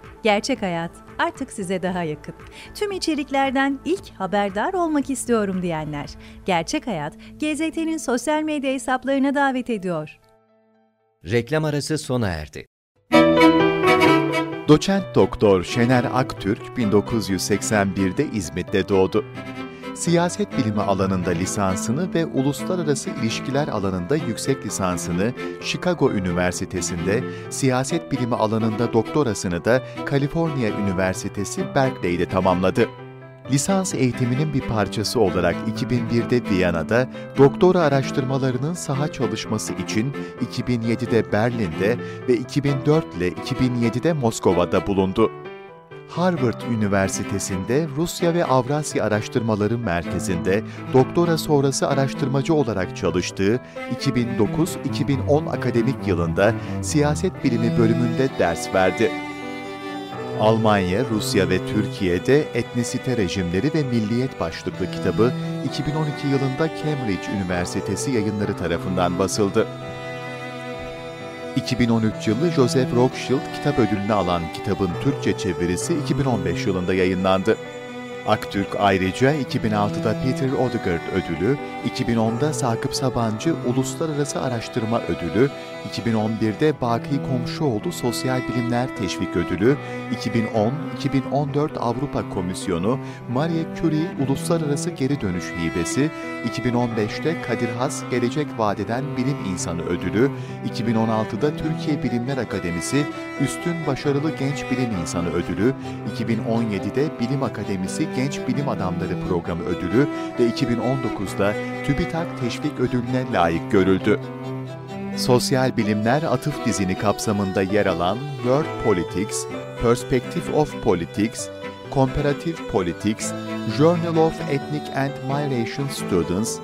Gerçek Hayat artık size daha yakın. Tüm içeriklerden ilk haberdar olmak istiyorum diyenler. Gerçek Hayat, GZT'nin sosyal medya hesaplarına davet ediyor. Reklam arası sona erdi. Doçent Doktor Şener Aktürk 1981'de İzmit'te doğdu siyaset bilimi alanında lisansını ve uluslararası ilişkiler alanında yüksek lisansını Chicago Üniversitesi'nde, siyaset bilimi alanında doktorasını da Kaliforniya Üniversitesi Berkeley'de tamamladı. Lisans eğitiminin bir parçası olarak 2001'de Viyana'da, doktora araştırmalarının saha çalışması için 2007'de Berlin'de ve 2004 ile 2007'de Moskova'da bulundu. Harvard Üniversitesi'nde Rusya ve Avrasya Araştırmaları Merkezi'nde doktora sonrası araştırmacı olarak çalıştığı 2009-2010 akademik yılında siyaset bilimi bölümünde ders verdi. Almanya, Rusya ve Türkiye'de Etnisite Rejimleri ve Milliyet başlıklı kitabı 2012 yılında Cambridge Üniversitesi yayınları tarafından basıldı. 2013 yılı Joseph Rothschild kitap ödülünü alan kitabın Türkçe çevirisi 2015 yılında yayınlandı. Aktürk ayrıca 2006'da Peter Odegaard Ödülü, 2010'da Sakıp Sabancı Uluslararası Araştırma Ödülü, 2011'de Baki Komşuoğlu Sosyal Bilimler Teşvik Ödülü, 2010-2014 Avrupa Komisyonu Marie Curie Uluslararası Geri Dönüş Hibesi, 2015'te Kadir Has Gelecek Vadeden Bilim İnsanı Ödülü, 2016'da Türkiye Bilimler Akademisi Üstün Başarılı Genç Bilim İnsanı Ödülü, 2017'de Bilim Akademisi Genç Bilim Adamları Programı Ödülü ve 2019'da TÜBİTAK Teşvik Ödülüne layık görüldü. Sosyal Bilimler Atıf dizini kapsamında yer alan World Politics, Perspective of Politics, Comparative Politics, Journal of Ethnic and Migration Students,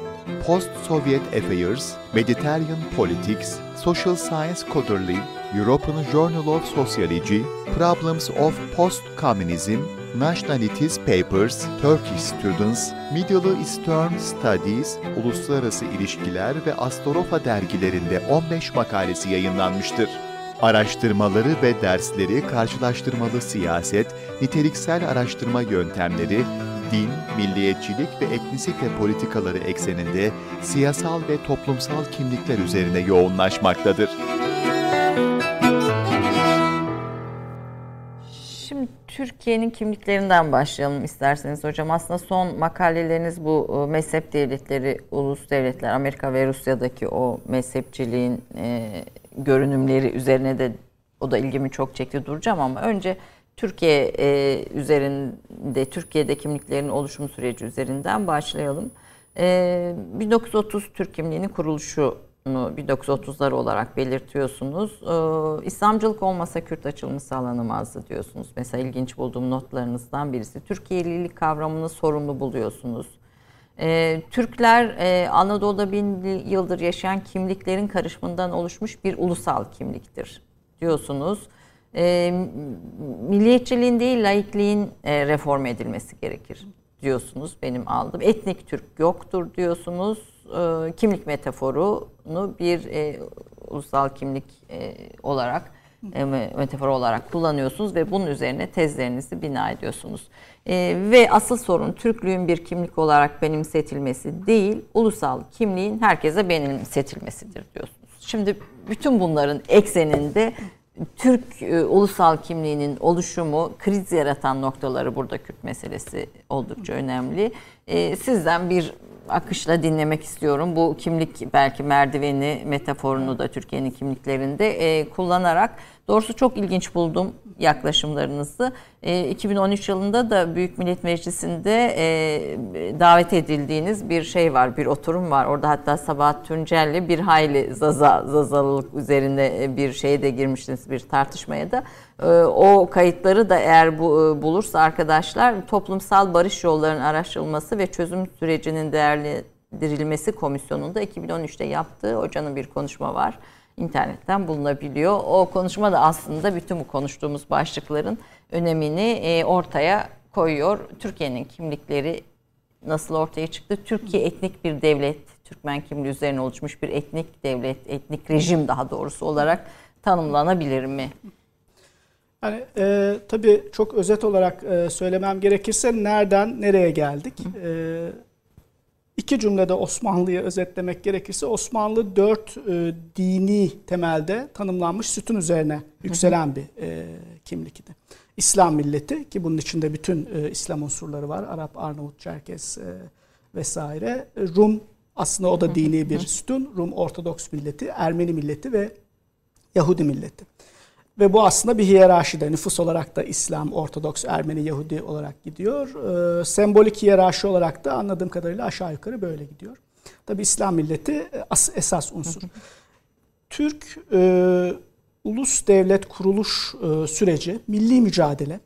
Post-Soviet Affairs, Mediterranean Politics, Social Science Quarterly, European Journal of Sociology, Problems of Post-Communism, Nationalities Papers, Turkish Students, Middle Eastern Studies, Uluslararası İlişkiler ve Astorofa dergilerinde 15 makalesi yayınlanmıştır. Araştırmaları ve dersleri karşılaştırmalı siyaset, niteliksel araştırma yöntemleri, din, milliyetçilik ve etnisite politikaları ekseninde siyasal ve toplumsal kimlikler üzerine yoğunlaşmaktadır. Şimdi Türkiye'nin kimliklerinden başlayalım isterseniz hocam. Aslında son makaleleriniz bu e, mezhep devletleri, ulus devletler, Amerika ve Rusya'daki o mezhepçiliğin e, görünümleri üzerine de o da ilgimi çok çekti duracağım ama önce Türkiye e, üzerinde, Türkiye'de kimliklerin oluşum süreci üzerinden başlayalım. E, 1930 Türk kimliğinin kuruluşu 1930'lar olarak belirtiyorsunuz. Ee, İslamcılık olmasa Kürt açılımı sağlanamazdı diyorsunuz. Mesela ilginç bulduğum notlarınızdan birisi. Türkiye'lilik kavramını sorumlu buluyorsunuz. Ee, Türkler e, Anadolu'da bin yıldır yaşayan kimliklerin karışımından oluşmuş bir ulusal kimliktir diyorsunuz. Ee, milliyetçiliğin değil laikliğin e, reform edilmesi gerekir diyorsunuz benim aldığım. Etnik Türk yoktur diyorsunuz e, kimlik metaforunu bir e, ulusal kimlik e, olarak e, metafor olarak kullanıyorsunuz ve bunun üzerine tezlerinizi bina ediyorsunuz. E, ve asıl sorun Türklüğün bir kimlik olarak benimsetilmesi değil, ulusal kimliğin herkese benimsetilmesidir diyorsunuz. Şimdi bütün bunların ekseninde Türk e, ulusal kimliğinin oluşumu, kriz yaratan noktaları burada Kürt meselesi oldukça önemli. E, sizden bir akışla dinlemek istiyorum. Bu kimlik belki merdiveni metaforunu da Türkiye'nin kimliklerinde e, kullanarak doğrusu çok ilginç buldum yaklaşımlarınızı. E, 2013 yılında da Büyük Millet Meclisi'nde e, davet edildiğiniz bir şey var, bir oturum var. Orada hatta Sabahat Tuncel'le bir hayli zaza, zazalılık üzerine bir şeye de girmiştiniz bir tartışmaya da. E, o kayıtları da eğer bu, e, bulursa arkadaşlar toplumsal barış yollarının araştırılması ve çözüm sürecinin değerlendirilmesi komisyonunda 2013'te yaptığı hocanın bir konuşma var internetten bulunabiliyor. O konuşma da aslında bütün bu konuştuğumuz başlıkların önemini e, ortaya koyuyor. Türkiye'nin kimlikleri nasıl ortaya çıktı? Türkiye etnik bir devlet, Türkmen kimliği üzerine oluşmuş bir etnik devlet, etnik rejim daha doğrusu olarak tanımlanabilir mi? Yani e, tabii çok özet olarak e, söylemem gerekirse nereden nereye geldik? E, İki cümlede Osmanlı'yı özetlemek gerekirse Osmanlı dört e, dini temelde tanımlanmış sütun üzerine yükselen bir e, kimlikti. İslam milleti ki bunun içinde bütün e, İslam unsurları var. Arap, Arnavut, Çerkes e, vesaire. Rum aslında o da dini bir sütun. Rum Ortodoks milleti, Ermeni milleti ve Yahudi milleti. Ve bu aslında bir hiyerarşide. Nüfus olarak da İslam, Ortodoks, Ermeni, Yahudi olarak gidiyor. E, sembolik hiyerarşi olarak da anladığım kadarıyla aşağı yukarı böyle gidiyor. Tabi İslam milleti e, as, esas unsur. Türk e, ulus devlet kuruluş e, süreci, milli mücadele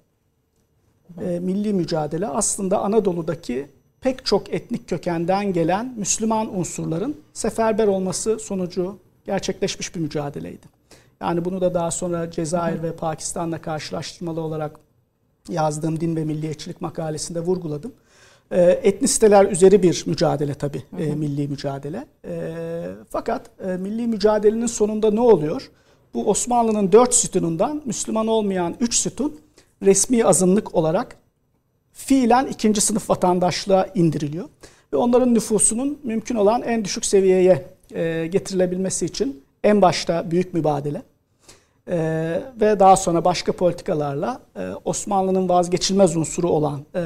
e, milli mücadele aslında Anadolu'daki pek çok etnik kökenden gelen Müslüman unsurların seferber olması sonucu gerçekleşmiş bir mücadeleydi. Yani bunu da daha sonra Cezayir ve Pakistan'la karşılaştırmalı olarak yazdığım din ve milliyetçilik makalesinde vurguladım. E, etnisiteler üzeri bir mücadele tabii e, milli mücadele. E, fakat e, milli mücadelenin sonunda ne oluyor? Bu Osmanlı'nın dört sütunundan Müslüman olmayan üç sütun resmi azınlık olarak fiilen ikinci sınıf vatandaşlığa indiriliyor. Ve onların nüfusunun mümkün olan en düşük seviyeye e, getirilebilmesi için en başta büyük mübadele e, ve daha sonra başka politikalarla e, Osmanlı'nın vazgeçilmez unsuru olan e,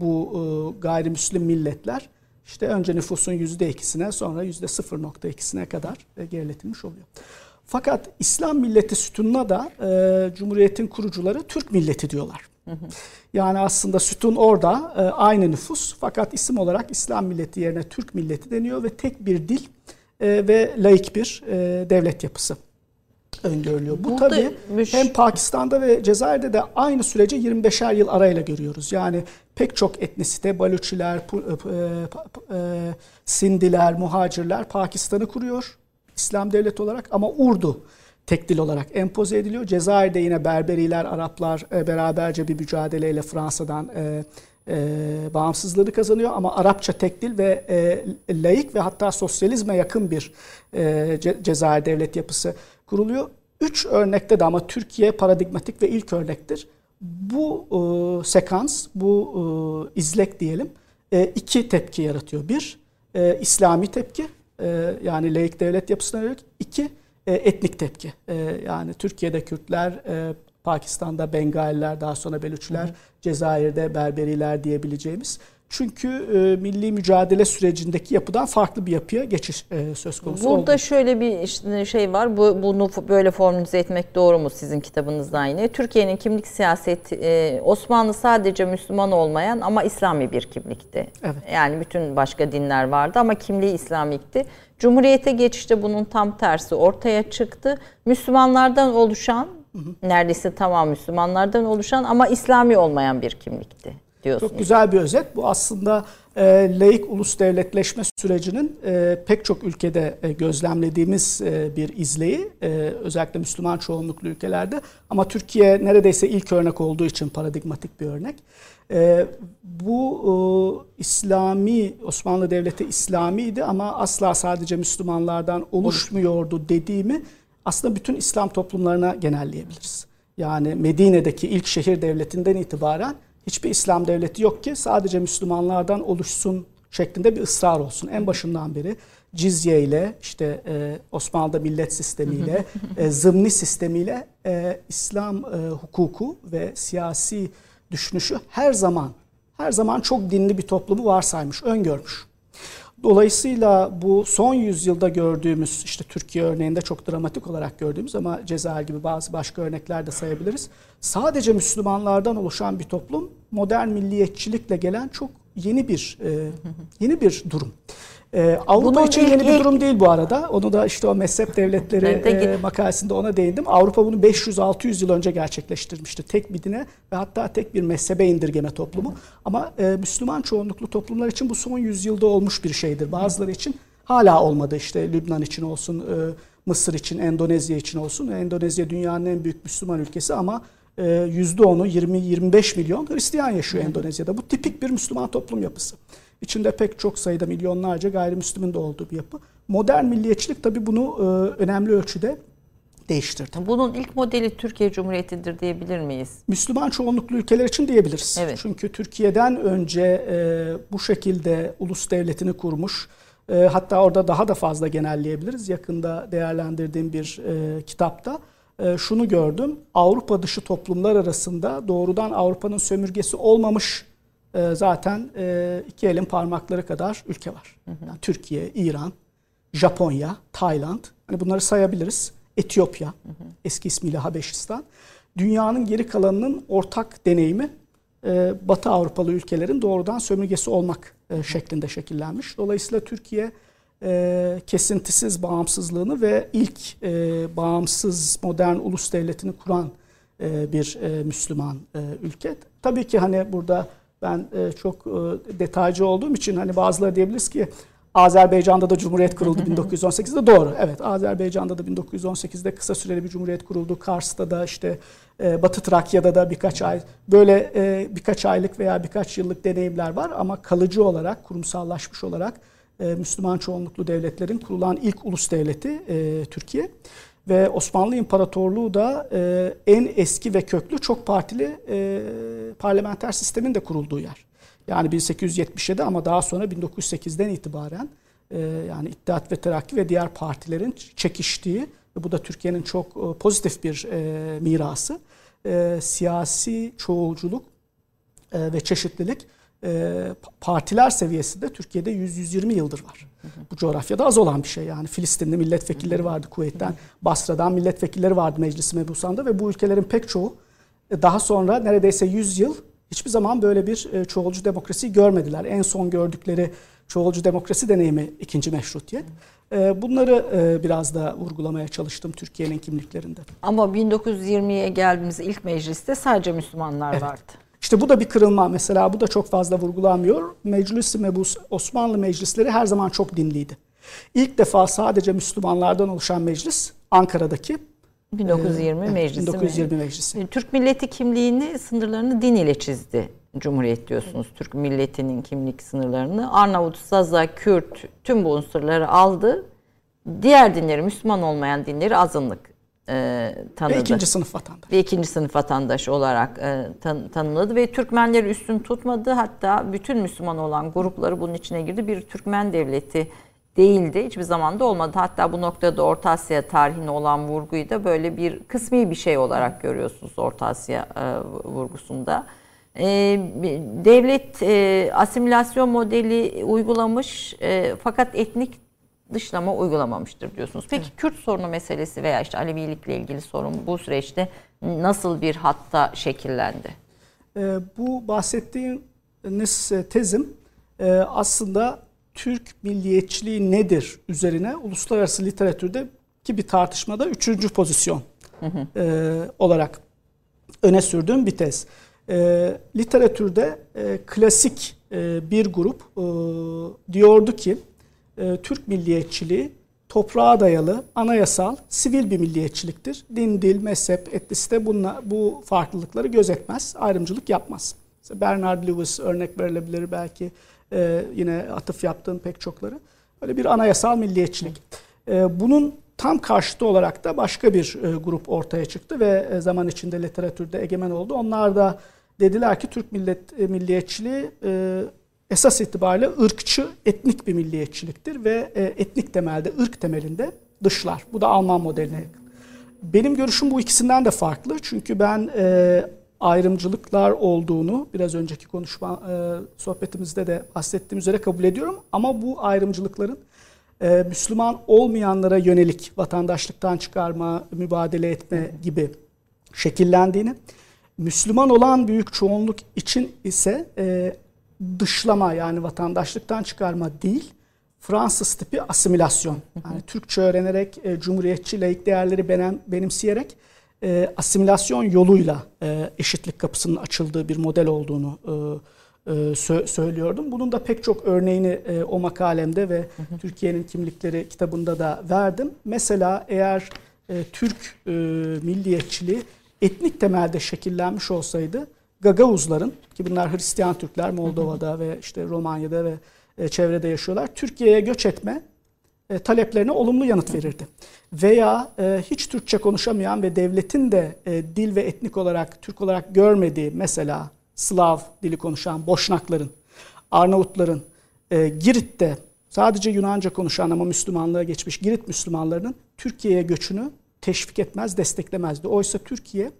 bu e, gayrimüslim milletler işte önce nüfusun yüzde ikisine sonra yüzde 0.2'sine kadar e, geriletilmiş oluyor. Fakat İslam milleti sütununa da e, Cumhuriyet'in kurucuları Türk milleti diyorlar. Yani aslında sütun orada e, aynı nüfus fakat isim olarak İslam milleti yerine Türk milleti deniyor ve tek bir dil e, ve laik bir e, devlet yapısı öngörülüyor. Bu Burada tabii müş- hem Pakistan'da ve Cezayir'de de aynı süreci 25'er yıl arayla görüyoruz. Yani pek çok etnisite, Balüçiler, Pu- e, pa- e, Sindiler, Muhacirler Pakistan'ı kuruyor İslam devleti olarak ama Urdu tek dil olarak empoze ediliyor. Cezayir'de yine Berberiler, Araplar e, beraberce bir mücadeleyle Fransa'dan e, e, bağımsızlığını kazanıyor ama Arapça tek dil ve e, laik ve hatta sosyalizme yakın bir e, Ce- Cezayir devlet yapısı kuruluyor. Üç örnekte de ama Türkiye paradigmatik ve ilk örnektir. Bu e, sekans, bu e, izlek diyelim e, iki tepki yaratıyor. Bir, e, İslami tepki e, yani laik devlet yapısına yönelik. İki, e, etnik tepki. E, yani Türkiye'de Kürtler, e, Pakistan'da Bengaliler, daha sonra Belüçler, Cezayir'de Berberiler diyebileceğimiz. Çünkü e, milli mücadele sürecindeki yapıdan farklı bir yapıya geçiş e, söz konusu Burada oldu. şöyle bir işte şey var. Bu bunu böyle formülize etmek doğru mu sizin kitabınızdan yine? Türkiye'nin kimlik siyaseti e, Osmanlı sadece Müslüman olmayan ama İslami bir kimlikti. Evet. Yani bütün başka dinler vardı ama kimliği İslamikti. Cumhuriyete geçişte bunun tam tersi ortaya çıktı. Müslümanlardan oluşan neredeyse tamam Müslümanlardan oluşan ama İslami olmayan bir kimlikti diyorsunuz. Çok güzel bir özet. Bu aslında e, laik ulus devletleşme sürecinin e, pek çok ülkede e, gözlemlediğimiz e, bir izleyi. E, özellikle Müslüman çoğunluklu ülkelerde. Ama Türkiye neredeyse ilk örnek olduğu için paradigmatik bir örnek. E, bu e, İslami, Osmanlı Devleti İslamiydi ama asla sadece Müslümanlardan oluşmuyordu dediğimi aslında bütün İslam toplumlarına genelleyebiliriz. Yani Medine'deki ilk şehir devletinden itibaren hiçbir İslam devleti yok ki sadece Müslümanlardan oluşsun şeklinde bir ısrar olsun. En başından beri cizye ile işte e, Osmanlı'da millet sistemiyle, e, zımni sistemiyle e, İslam e, hukuku ve siyasi düşünüşü her zaman her zaman çok dinli bir toplumu varsaymış, öngörmüş. Dolayısıyla bu son yüzyılda gördüğümüz işte Türkiye örneğinde çok dramatik olarak gördüğümüz ama Cezayir gibi bazı başka örnekler de sayabiliriz. Sadece Müslümanlardan oluşan bir toplum modern milliyetçilikle gelen çok yeni bir e, yeni bir durum. E, Avrupa Bunun için yeni bir durum değil bu arada. Onu da işte o mezhep devletleri peki. e, makalesinde ona değindim. Avrupa bunu 500-600 yıl önce gerçekleştirmişti. Tek bir dine ve hatta tek bir mezhebe indirgeme toplumu. Ama e, Müslüman çoğunluklu toplumlar için bu son yüzyılda olmuş bir şeydir. Bazıları için hala olmadı. İşte Lübnan için olsun, e, Mısır için, Endonezya için olsun. Endonezya dünyanın en büyük Müslüman ülkesi ama e, %10'u 20-25 milyon Hristiyan yaşıyor Endonezya'da. Bu tipik bir Müslüman toplum yapısı. İçinde pek çok sayıda milyonlarca gayrimüslimin de olduğu bir yapı. Modern milliyetçilik tabii bunu e, önemli ölçüde değiştirdi. Bunun ilk modeli Türkiye Cumhuriyeti'dir diyebilir miyiz? Müslüman çoğunluklu ülkeler için diyebiliriz. Evet. Çünkü Türkiye'den önce e, bu şekilde ulus devletini kurmuş, e, hatta orada daha da fazla genelleyebiliriz. Yakında değerlendirdiğim bir e, kitapta e, şunu gördüm. Avrupa dışı toplumlar arasında doğrudan Avrupa'nın sömürgesi olmamış e, zaten e, iki elin parmakları kadar ülke var. Yani Türkiye, İran, Japonya, Tayland. Hani bunları sayabiliriz. Etiyopya, eski ismiyle Habeşistan. Dünyanın geri kalanının ortak deneyimi e, Batı Avrupalı ülkelerin doğrudan sömürgesi olmak e, şeklinde şekillenmiş. Dolayısıyla Türkiye e, kesintisiz bağımsızlığını ve ilk e, bağımsız modern ulus devletini kuran e, bir e, Müslüman e, ülke. Tabii ki hani burada ben e, çok e, detaycı olduğum için hani bazıları diyebiliriz ki Azerbaycan'da da cumhuriyet kuruldu 1918'de doğru. Evet Azerbaycan'da da 1918'de kısa süreli bir cumhuriyet kuruldu. Kars'ta da işte e, Batı Trakya'da da birkaç ay böyle e, birkaç aylık veya birkaç yıllık deneyimler var ama kalıcı olarak kurumsallaşmış olarak e, Müslüman çoğunluklu devletlerin kurulan ilk ulus devleti e, Türkiye ve Osmanlı İmparatorluğu da e, en eski ve köklü çok partili e, parlamenter sistemin de kurulduğu yer. Yani 1877 ama daha sonra 1908'den itibaren e, yani İttihat ve Terakki ve diğer partilerin çekiştiği bu da Türkiye'nin çok e, pozitif bir e, mirası. E, siyasi çoğulculuk e, ve çeşitlilik e, partiler seviyesinde Türkiye'de 100-120 yıldır var. Bu coğrafyada az olan bir şey yani. Filistinli milletvekilleri vardı Kuveyt'ten, Basra'dan milletvekilleri vardı Meclis-i Mebusan'da ve bu ülkelerin pek çoğu e, daha sonra neredeyse 100 yıl hiçbir zaman böyle bir e, çoğulcu demokrasi görmediler. En son gördükleri çoğulcu demokrasi deneyimi ikinci meşrutiyet. E, bunları biraz da vurgulamaya çalıştım Türkiye'nin kimliklerinde. Ama 1920'ye geldiğimiz ilk mecliste sadece Müslümanlar evet. vardı. İşte bu da bir kırılma. Mesela bu da çok fazla vurgulanmıyor. Meclis-i Mebus, Osmanlı meclisleri her zaman çok dinliydi. İlk defa sadece Müslümanlardan oluşan meclis Ankara'daki 1920 ee, meclisi 1920 mi? meclisi. Türk milleti kimliğini sınırlarını din ile çizdi Cumhuriyet diyorsunuz. Türk milletinin kimlik sınırlarını Arnavut, Saza, Kürt tüm bu unsurları aldı. Diğer dinleri Müslüman olmayan dinleri azınlık e, tanıdı. Ve ikinci sınıf vatandaş. Ve ikinci sınıf vatandaş olarak e, tan- tanımladı ve Türkmenleri üstün tutmadı. Hatta bütün Müslüman olan grupları bunun içine girdi. Bir Türkmen devleti değildi. Hiçbir zaman da olmadı. Hatta bu noktada Orta Asya tarihine olan vurguyu da böyle bir kısmi bir şey olarak görüyorsunuz Orta Asya e, vurgusunda. E, devlet e, asimilasyon modeli uygulamış e, fakat etnik dışlama uygulamamıştır diyorsunuz. Peki evet. Kürt sorunu meselesi veya işte Alevilikle ilgili sorun bu süreçte nasıl bir hatta şekillendi? E, bu bahsettiğiniz tezim e, aslında Türk milliyetçiliği nedir üzerine uluslararası literatürde ki bir tartışmada üçüncü pozisyon hı hı. E, olarak öne sürdüğüm bir tez. E, literatürde e, klasik e, bir grup e, diyordu ki e, Türk milliyetçiliği toprağa dayalı, anayasal, sivil bir milliyetçiliktir. Din, dil, mezhep, etnisite bunla, bu farklılıkları gözetmez, ayrımcılık yapmaz. Mesela Bernard Lewis örnek verilebilir belki e, yine atıf yaptığım pek çokları. Böyle bir anayasal milliyetçilik. E, bunun tam karşıtı olarak da başka bir e, grup ortaya çıktı ve e, zaman içinde literatürde egemen oldu. Onlar da dediler ki Türk millet e, milliyetçiliği e, esas itibariyle ırkçı, etnik bir milliyetçiliktir ve e, etnik temelde, ırk temelinde dışlar. Bu da Alman modeline yakın. Benim görüşüm bu ikisinden de farklı. Çünkü ben e, ayrımcılıklar olduğunu biraz önceki konuşma e, sohbetimizde de bahsettiğim üzere kabul ediyorum. Ama bu ayrımcılıkların e, Müslüman olmayanlara yönelik vatandaşlıktan çıkarma, mübadele etme gibi şekillendiğini, Müslüman olan büyük çoğunluk için ise e, dışlama yani vatandaşlıktan çıkarma değil, Fransız tipi asimilasyon. Yani Türkçe öğrenerek, e, cumhuriyetçi laik değerleri benim, benimseyerek e, asimilasyon yoluyla e, eşitlik kapısının açıldığı bir model olduğunu e, e, sö- söylüyordum. Bunun da pek çok örneğini e, o makalemde ve Türkiye'nin kimlikleri kitabında da verdim. Mesela eğer e, Türk e, milliyetçiliği etnik temelde şekillenmiş olsaydı Gagavuzların ki bunlar Hristiyan Türkler Moldova'da ve işte Romanya'da ve e, çevrede yaşıyorlar. Türkiye'ye göç etme e, taleplerine olumlu yanıt verirdi. Veya e, hiç Türkçe konuşamayan ve devletin de dil ve etnik olarak Türk olarak görmediği mesela Slav dili konuşan Boşnakların, Arnavutların, Girit'te sadece Yunanca konuşan ama Müslümanlığa geçmiş Girit Müslümanlarının Türkiye'ye göçünü teşvik etmez, desteklemezdi. Oysa Türkiye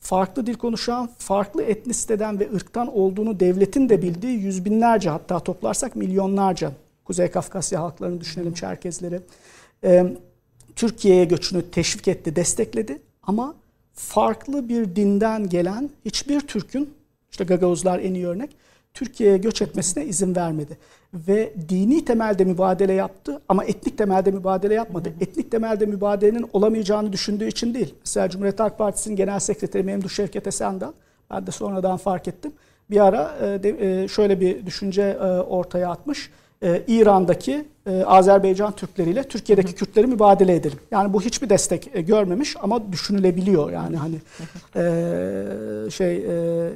farklı dil konuşan, farklı etnisiteden ve ırktan olduğunu devletin de bildiği yüz binlerce hatta toplarsak milyonlarca Kuzey Kafkasya halklarını düşünelim, Çerkezleri. E, Türkiye'ye göçünü teşvik etti, destekledi. Ama farklı bir dinden gelen hiçbir Türk'ün, işte Gagavuzlar en iyi örnek, Türkiye'ye göç etmesine izin vermedi. Ve dini temelde mübadele yaptı ama etnik temelde mübadele yapmadı. Etnik temelde mübadelenin olamayacağını düşündüğü için değil. Mesela Cumhuriyet Halk Partisi'nin genel sekreteri Memduh Şevket Esen'den ben de sonradan fark ettim. Bir ara e, şöyle bir düşünce ortaya atmış e, İran'daki e, Azerbaycan Türkleriyle Türkiye'deki Kürtleri mübadele edelim. Yani bu hiçbir destek e, görmemiş ama düşünülebiliyor. Yani hani e, şey e,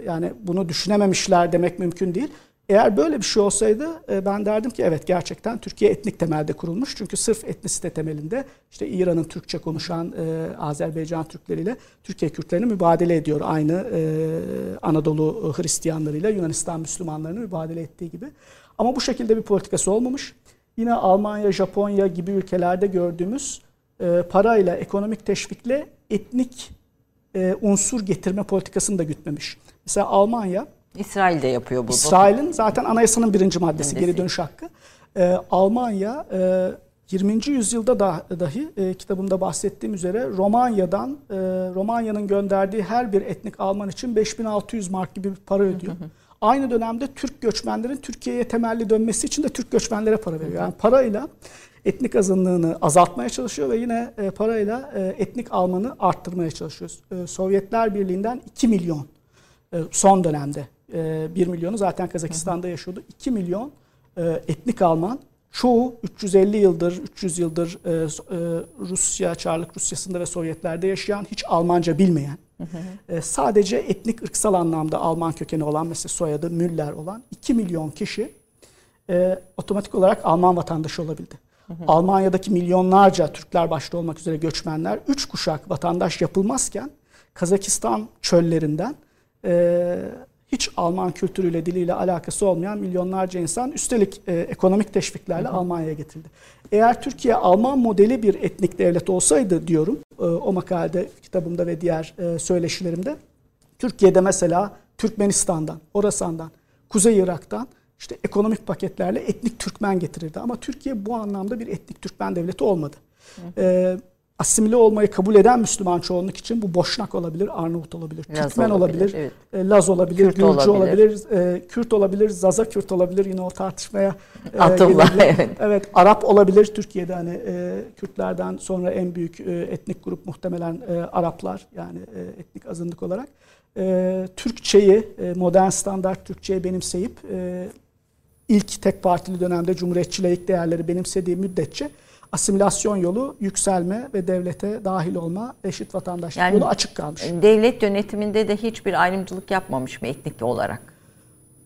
yani bunu düşünememişler demek mümkün değil. Eğer böyle bir şey olsaydı e, ben derdim ki evet gerçekten Türkiye etnik temelde kurulmuş. Çünkü sırf etnisite temelinde işte İran'ın Türkçe konuşan e, Azerbaycan Türkleriyle Türkiye Kürtlerini mübadele ediyor. Aynı e, Anadolu Hristiyanlarıyla Yunanistan Müslümanlarını mübadele ettiği gibi. Ama bu şekilde bir politikası olmamış. Yine Almanya, Japonya gibi ülkelerde gördüğümüz e, parayla, ekonomik teşvikle etnik e, unsur getirme politikasını da gütmemiş. Mesela Almanya... İsrail de yapıyor bunu. İsrail'in zaten anayasanın birinci maddesi geri dönüş hakkı. E, Almanya e, 20. yüzyılda da, dahi e, kitabımda bahsettiğim üzere Romanya'dan e, Romanya'nın gönderdiği her bir etnik Alman için 5600 mark gibi bir para ödüyor. Aynı dönemde Türk göçmenlerin Türkiye'ye temelli dönmesi için de Türk göçmenlere para veriyor. Yani parayla etnik azınlığını azaltmaya çalışıyor ve yine e, parayla e, etnik Almanı arttırmaya çalışıyor. E, Sovyetler Birliği'nden 2 milyon son dönemde 1 milyonu zaten Kazakistan'da yaşıyordu. 2 milyon etnik Alman çoğu 350 yıldır, 300 yıldır Rusya, Çarlık Rusyası'nda ve Sovyetlerde yaşayan, hiç Almanca bilmeyen, Hı hı. sadece etnik ırksal anlamda Alman kökeni olan mesela soyadı Müller olan 2 milyon kişi e, otomatik olarak Alman vatandaşı olabildi. Almanya'daki milyonlarca Türkler başta olmak üzere göçmenler 3 kuşak vatandaş yapılmazken Kazakistan çöllerinden e, hiç Alman kültürüyle, diliyle alakası olmayan milyonlarca insan üstelik e, ekonomik teşviklerle Almanya'ya getirildi. Eğer Türkiye Alman modeli bir etnik devlet olsaydı diyorum e, o makalede, kitabımda ve diğer e, söyleşilerimde Türkiye'de mesela Türkmenistan'dan, Orasan'dan, Kuzey Irak'tan işte ekonomik paketlerle etnik Türkmen getirirdi. Ama Türkiye bu anlamda bir etnik Türkmen devleti olmadı. Hı. E, asimile olmayı kabul eden Müslüman çoğunluk için bu Boşnak olabilir, Arnavut olabilir, Laz Türkmen olabilir, olabilir evet. E, Laz olabilir, Kürt Gürcü olabilir, olabilir e, Kürt olabilir, Zaza Kürt olabilir. Yine o tartışmaya e, Atılma, evet. evet. Arap olabilir. Türkiye'de hani e, Kürtlerden sonra en büyük e, etnik grup muhtemelen e, Araplar yani e, etnik azınlık olarak. E, Türkçeyi, e, modern standart Türkçeyi benimseyip e, ilk tek partili dönemde cumhuriyetçi layık değerleri benimsediği müddetçe asimilasyon yolu yükselme ve devlete dahil olma, eşit vatandaşlık yani, yolu açık kalmış. Devlet yönetiminde de hiçbir ayrımcılık yapmamış mı etnik olarak?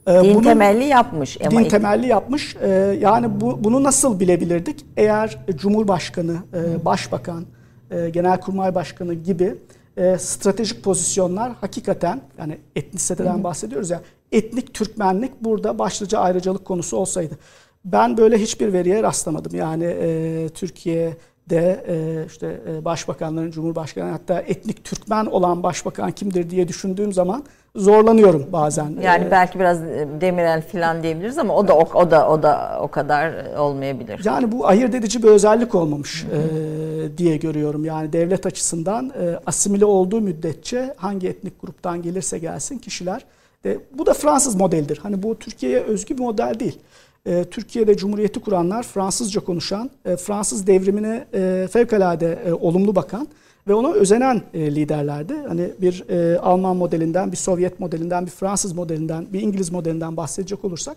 Ee, din bunu, temelli yapmış. Ama din etnik. temelli yapmış. Ee, yani bu, bunu nasıl bilebilirdik? Eğer Cumhurbaşkanı, e, Başbakan, e, Genelkurmay Başkanı gibi e, stratejik pozisyonlar hakikaten yani etnisiteden bahsediyoruz ya etnik Türkmenlik burada başlıca ayrıcalık konusu olsaydı. Ben böyle hiçbir veriye rastlamadım. Yani e, Türkiye'de e, işte e, başbakanların, cumhurbaşkanı hatta etnik Türkmen olan başbakan kimdir diye düşündüğüm zaman zorlanıyorum bazen. Yani ee, belki biraz e, Demirel falan diyebiliriz ama o da o, o da o da o kadar olmayabilir. Yani bu ayırt edici bir özellik olmamış e, diye görüyorum. Yani devlet açısından e, asimile olduğu müddetçe hangi etnik gruptan gelirse gelsin kişiler de bu da Fransız modeldir. Hani bu Türkiye'ye özgü bir model değil. E, Türkiye'de Cumhuriyeti kuranlar Fransızca konuşan, e, Fransız devrimine e, fevkalade olumlu bakan ve ona özenen liderlerdi. Hani bir Alman modelinden, bir Sovyet modelinden, bir Fransız modelinden, bir İngiliz modelinden bahsedecek olursak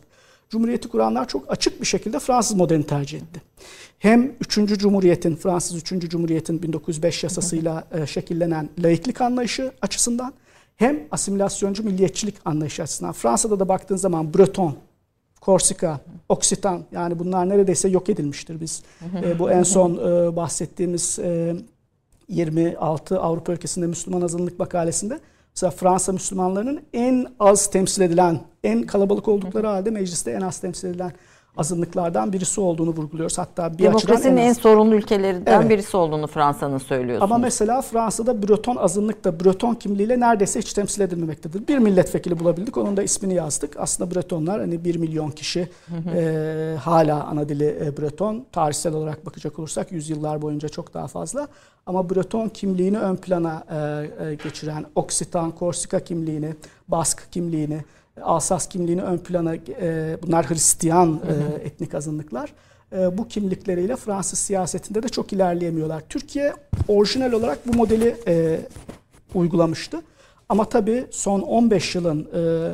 Cumhuriyeti kuranlar çok açık bir şekilde Fransız modelini tercih etti. Hem 3. Cumhuriyet'in, Fransız 3. Cumhuriyet'in 1905 yasasıyla şekillenen laiklik anlayışı açısından hem asimilasyoncu milliyetçilik anlayışı açısından. Fransa'da da baktığın zaman Breton Korsika, Oksitan yani bunlar neredeyse yok edilmiştir biz. e, bu en son e, bahsettiğimiz e, 26 Avrupa ülkesinde Müslüman azınlık makalesinde mesela Fransa Müslümanlarının en az temsil edilen, en kalabalık oldukları halde mecliste en az temsil edilen azınlıklardan birisi olduğunu vurguluyoruz. Hatta bir Demokrasinin en, en sorunlu ülkelerinden evet. birisi olduğunu Fransa'nın söylüyorsunuz. Ama mesela Fransa'da Breton azınlık da Breton kimliğiyle neredeyse hiç temsil edilmemektedir. Bir milletvekili bulabildik. Onun da ismini yazdık. Aslında Bretonlar hani bir milyon kişi E, hala ana dili e, Breton. Tarihsel olarak bakacak olursak yüzyıllar boyunca çok daha fazla. Ama Breton kimliğini ön plana e, e, geçiren Oksitan, Korsika kimliğini, Bask kimliğini, Alsas kimliğini ön plana e, bunlar Hristiyan e, etnik azınlıklar. E, bu kimlikleriyle Fransız siyasetinde de çok ilerleyemiyorlar. Türkiye orijinal olarak bu modeli e, uygulamıştı. Ama tabii son 15 yılın e,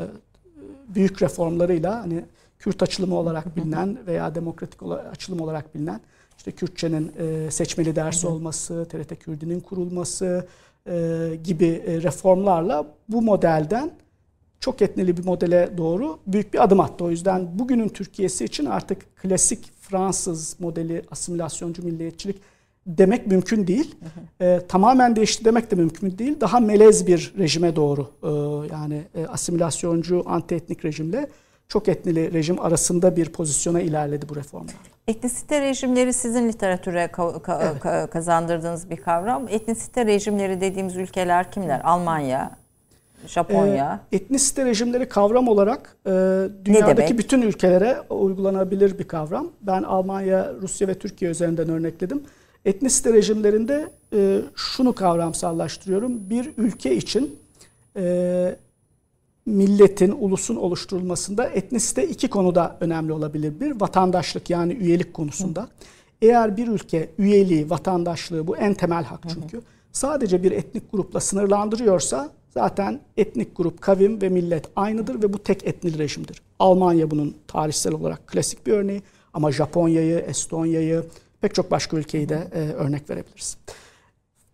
büyük reformlarıyla hani Kürt açılımı olarak bilinen veya demokratik açılım olarak bilinen işte Kürtçenin e, seçmeli dersi olması, TRT Kürdi'nin kurulması e, gibi e, reformlarla bu modelden çok etnili bir modele doğru büyük bir adım attı. O yüzden bugünün Türkiye'si için artık klasik Fransız modeli asimilasyoncu milliyetçilik demek mümkün değil. E, tamamen değişti demek de mümkün değil. Daha melez bir rejime doğru e, yani e, asimilasyoncu anti-etnik rejimle çok etnili rejim arasında bir pozisyona ilerledi bu reformlar. Etnisite rejimleri sizin literatüre ka- ka- evet. kazandırdığınız bir kavram. Etnisite rejimleri dediğimiz ülkeler kimler? Almanya, Japonya. E, etnisite rejimleri kavram olarak e, dünyadaki bütün ülkelere uygulanabilir bir kavram. Ben Almanya, Rusya ve Türkiye üzerinden örnekledim. Etnisite rejimlerinde e, şunu kavramsallaştırıyorum. Bir ülke için e, milletin, ulusun oluşturulmasında etnisite iki konuda önemli olabilir. Bir, vatandaşlık yani üyelik konusunda. Hı. Eğer bir ülke üyeliği, vatandaşlığı bu en temel hak çünkü. Hı hı. Sadece bir etnik grupla sınırlandırıyorsa zaten etnik grup, kavim ve millet aynıdır ve bu tek etnil rejimdir. Almanya bunun tarihsel olarak klasik bir örneği ama Japonya'yı, Estonya'yı, pek çok başka ülkeyi de e, örnek verebiliriz.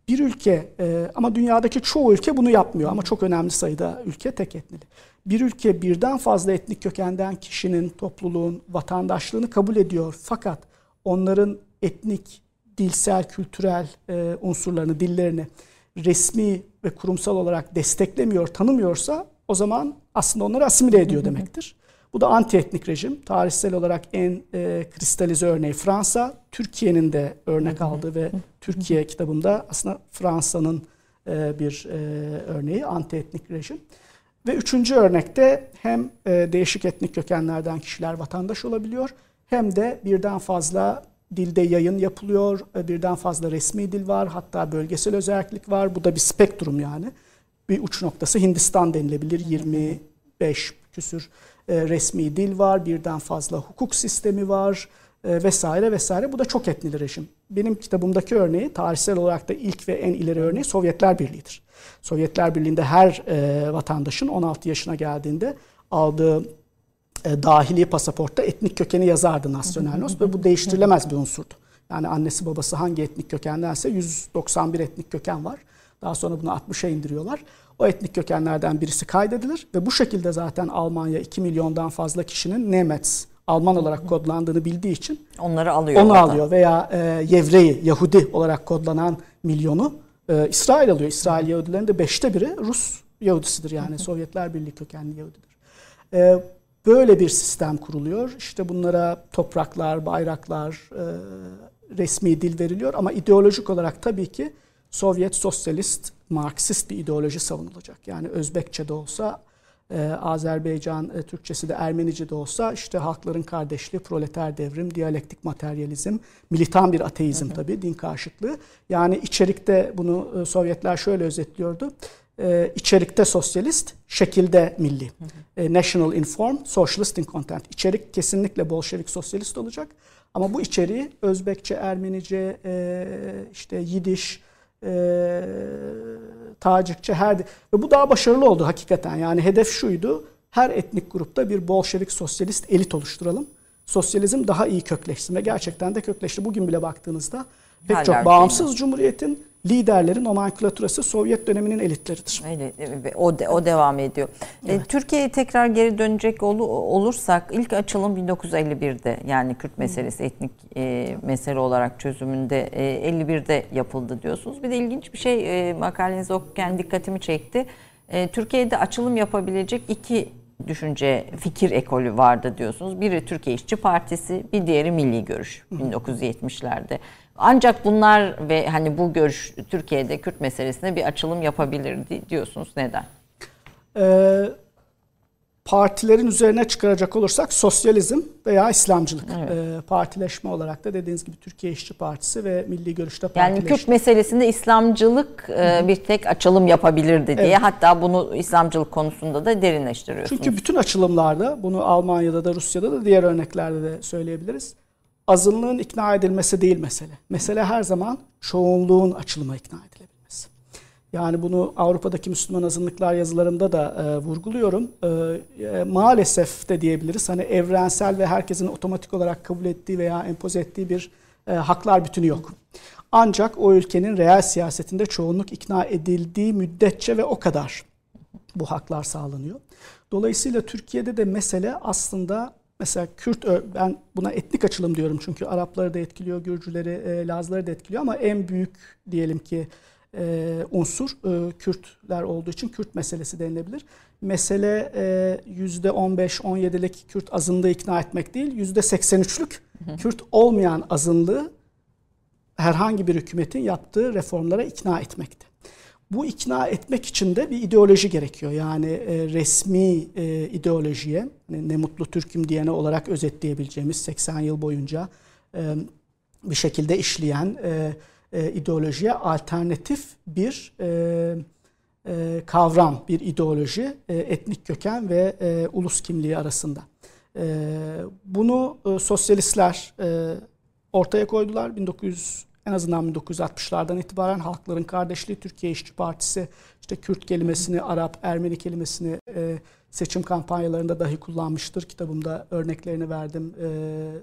Bir ülke e, ama dünyadaki çoğu ülke bunu yapmıyor ama çok önemli sayıda ülke tek etnili. Bir ülke birden fazla etnik kökenden kişinin, topluluğun vatandaşlığını kabul ediyor fakat onların etnik, dilsel, kültürel e, unsurlarını, dillerini resmi ve kurumsal olarak desteklemiyor, tanımıyorsa o zaman aslında onları asimile ediyor demektir. Bu da anti-etnik rejim. Tarihsel olarak en e, kristalize örneği Fransa. Türkiye'nin de örnek aldığı ve Türkiye kitabında aslında Fransa'nın e, bir e, örneği anti-etnik rejim. Ve üçüncü örnekte hem e, değişik etnik kökenlerden kişiler vatandaş olabiliyor hem de birden fazla dilde yayın yapılıyor, e, birden fazla resmi dil var, hatta bölgesel özellik var. Bu da bir spektrum yani. Bir uç noktası Hindistan denilebilir. 25 küsür e, resmi dil var, birden fazla hukuk sistemi var e, vesaire vesaire. Bu da çok etnili rejim. Benim kitabımdaki örneği tarihsel olarak da ilk ve en ileri örneği Sovyetler Birliği'dir. Sovyetler Birliği'nde her vatandaşın 16 yaşına geldiğinde aldığı e, dahili pasaportta etnik kökeni yazardı nasyonalnos ve bu değiştirilemez bir unsurdu. Yani annesi babası hangi etnik kökendense 191 etnik köken var. Daha sonra bunu 60'a indiriyorlar. O etnik kökenlerden birisi kaydedilir ve bu şekilde zaten Almanya 2 milyondan fazla kişinin Nemets, Alman olarak kodlandığını bildiği için onları alıyor. Onu alıyor veya e, Yevreyi, Yahudi olarak kodlanan milyonu e, İsrail alıyor. İsrail Yahudilerinin de beşte biri Rus Yahudisidir yani Sovyetler Birliği kökenli Yahudidir. E, böyle bir sistem kuruluyor. İşte bunlara topraklar, bayraklar, e, resmi dil veriliyor ama ideolojik olarak tabii ki Sovyet sosyalist, Marksist bir ideoloji savunulacak. Yani Özbekçe de olsa, e, Azerbaycan e, Türkçesi de Ermenice de olsa işte halkların kardeşliği, proleter devrim, diyalektik materyalizm, militan bir ateizm tabii, din karşıtlığı. Yani içerikte bunu e, Sovyetler şöyle özetliyordu. E, içerikte sosyalist, şekilde milli. Hı hı. E, national in form, socialist in content. İçerik kesinlikle Bolşevik sosyalist olacak. Ama bu içeriği Özbekçe, Ermenice, e, işte Yidiş, e, Tacikçe her ve bu daha başarılı oldu hakikaten. Yani hedef şuydu. Her etnik grupta bir Bolşevik sosyalist elit oluşturalım. Sosyalizm daha iyi kökleşsin ve gerçekten de kökleşti. Bugün bile baktığınızda pek Hala çok bağımsız cumhuriyetin liderlerin nomenklatürası Sovyet döneminin elitleridir. Öyle, o, de, o devam ediyor. E, evet. Türkiye'ye tekrar geri dönecek ol, olursak ilk açılım 1951'de yani Kürt meselesi etnik e, mesele olarak çözümünde e, 51'de yapıldı diyorsunuz. Bir de ilginç bir şey e, makalenizi okurken dikkatimi çekti. E, Türkiye'de açılım yapabilecek iki düşünce, fikir ekolü vardı diyorsunuz. Biri Türkiye İşçi Partisi, bir diğeri Milli Görüş 1970'lerde. Ancak bunlar ve hani bu görüş Türkiye'de Kürt meselesine bir açılım yapabilir diyorsunuz. Neden? Ee, partilerin üzerine çıkaracak olursak sosyalizm veya İslamcılık evet. e, partileşme olarak da dediğiniz gibi Türkiye İşçi Partisi ve Milli Görüş'te partileşme. Yani Kürt meselesinde İslamcılık e, bir tek açılım yapabilirdi diye. Evet. Hatta bunu İslamcılık konusunda da derinleştiriyorsunuz. Çünkü bütün açılımlarda bunu Almanya'da da Rusya'da da diğer örneklerde de söyleyebiliriz. Azınlığın ikna edilmesi değil mesele. Mesele her zaman çoğunluğun açılıma ikna edilir. Yani bunu Avrupa'daki Müslüman azınlıklar yazılarında da e, vurguluyorum. E, e, maalesef de diyebiliriz. Hani evrensel ve herkesin otomatik olarak kabul ettiği veya empoze ettiği bir e, haklar bütünü yok. Ancak o ülkenin reel siyasetinde çoğunluk ikna edildiği müddetçe ve o kadar bu haklar sağlanıyor. Dolayısıyla Türkiye'de de mesele aslında mesela Kürt ben buna etnik açılım diyorum çünkü Arapları da etkiliyor, Gürcüleri, e, Lazları da etkiliyor ama en büyük diyelim ki e, unsur e, Kürtler olduğu için Kürt meselesi denilebilir. Mesele e, yüzde 15-17'lik Kürt azınlığı ikna etmek değil, yüzde 83'lük Kürt olmayan azınlığı herhangi bir hükümetin yaptığı reformlara ikna etmekte. Bu ikna etmek için de bir ideoloji gerekiyor. Yani e, resmi e, ideolojiye, hani ne mutlu Türk'üm diyene olarak özetleyebileceğimiz 80 yıl boyunca e, bir şekilde işleyen, e, e, ideolojiye alternatif bir e, e, kavram, bir ideoloji e, etnik köken ve e, ulus kimliği arasında. E, bunu e, sosyalistler e, ortaya koydular. 1900 en azından 1960'lardan itibaren Halkların Kardeşliği Türkiye İşçi Partisi işte Kürt kelimesini, Arap, Ermeni kelimesini e, seçim kampanyalarında dahi kullanmıştır. Kitabımda örneklerini verdim, e,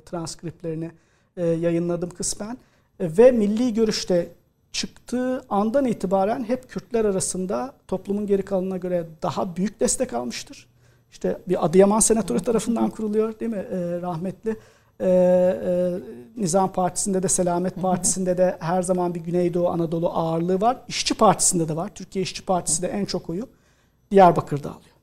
transkriplerini e, yayınladım kısmen ve milli görüşte çıktığı andan itibaren hep Kürtler arasında toplumun geri kalanına göre daha büyük destek almıştır. İşte bir Adıyaman Senatörü tarafından kuruluyor değil mi e, rahmetli. E, e, Nizam Partisi'nde de Selamet Partisi'nde de her zaman bir Güneydoğu Anadolu ağırlığı var. İşçi Partisi'nde de var. Türkiye İşçi Partisi de en çok oyu Diyarbakır'da alıyor.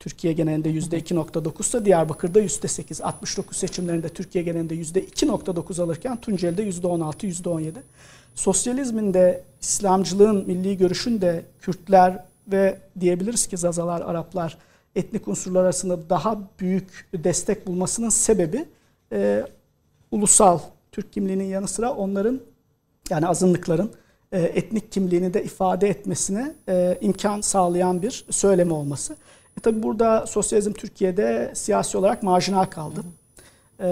Türkiye genelinde %2.9 ise Diyarbakır'da %8. 69 seçimlerinde Türkiye genelinde %2.9 alırken Tunceli'de %16, %17. Sosyalizmin de İslamcılığın, milli görüşün de Kürtler ve diyebiliriz ki Zazalar, Araplar etnik unsurlar arasında daha büyük destek bulmasının sebebi e, ulusal Türk kimliğinin yanı sıra onların yani azınlıkların e, etnik kimliğini de ifade etmesine e, imkan sağlayan bir söylemi olması. E tabi burada sosyalizm Türkiye'de siyasi olarak marjinal kaldı. E,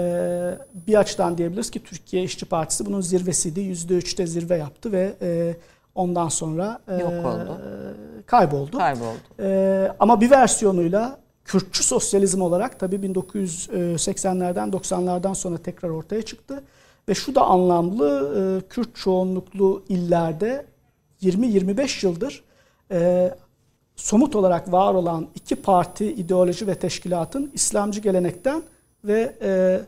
bir açıdan diyebiliriz ki Türkiye İşçi Partisi bunun zirvesiydi. %3'te zirve yaptı ve e, ondan sonra e, Yok oldu. kayboldu. Kayboldu. E, ama bir versiyonuyla Kürtçü sosyalizm olarak tabii 1980'lerden 90'lardan sonra tekrar ortaya çıktı. Ve şu da anlamlı, e, Kürt çoğunluklu illerde 20-25 yıldır e, somut olarak var olan iki parti ideoloji ve teşkilatın İslamcı gelenekten ve e,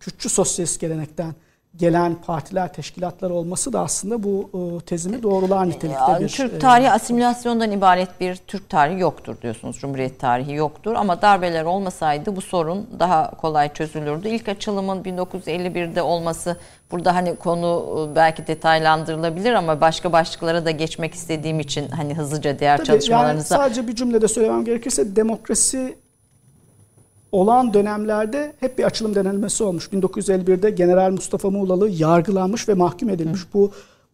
Kürtçü sosyalist gelenekten gelen partiler, teşkilatlar olması da aslında bu e, tezimi doğrular nitelikte bir... Türk e, tarihi asimilasyondan ibaret bir Türk tarihi yoktur diyorsunuz. Cumhuriyet tarihi yoktur ama darbeler olmasaydı bu sorun daha kolay çözülürdü. İlk açılımın 1951'de olması burada hani konu e, belki detaylandırılabilir ama başka başlıklara da geçmek istediğim için hani hızlıca diğer Tabii, çalışmalarınıza... Yani sadece bir cümlede söylemem gerekirse demokrasi olan dönemlerde hep bir açılım denilmesi olmuş. 1951'de General Mustafa Muğlalı yargılanmış ve mahkum edilmiş. Hı. Bu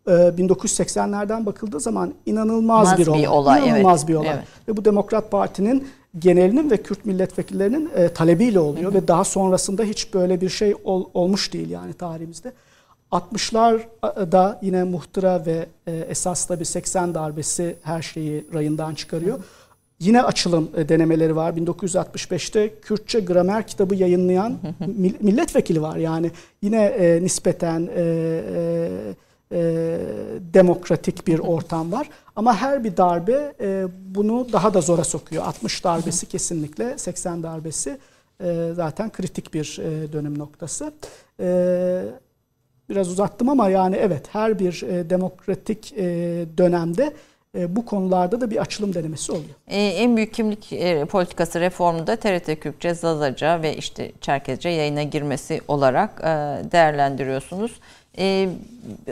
1980'lerden e, bakıldığı zaman inanılmaz Maz bir olay. Bir olay inanılmaz evet. bir olay. Evet. Ve bu Demokrat Parti'nin genelinin ve Kürt milletvekillerinin e, talebiyle oluyor hı hı. ve daha sonrasında hiç böyle bir şey ol, olmuş değil yani tarihimizde. 60'larda yine muhtıra ve e, esas tabi 80 darbesi her şeyi rayından çıkarıyor. Hı. Yine açılım e, denemeleri var. 1965'te Kürtçe gramer kitabı yayınlayan milletvekili var. Yani yine e, nispeten e, e, e, demokratik bir ortam var. Ama her bir darbe e, bunu daha da zora sokuyor. 60 darbesi kesinlikle, 80 darbesi e, zaten kritik bir e, dönüm noktası. E, biraz uzattım ama yani evet her bir e, demokratik e, dönemde bu konularda da bir açılım denemesi oluyor. Ee, en büyük kimlik e, politikası reformunda TRT Kürtçe, Zazaca ve işte Çerkezce yayına girmesi olarak e, değerlendiriyorsunuz. E,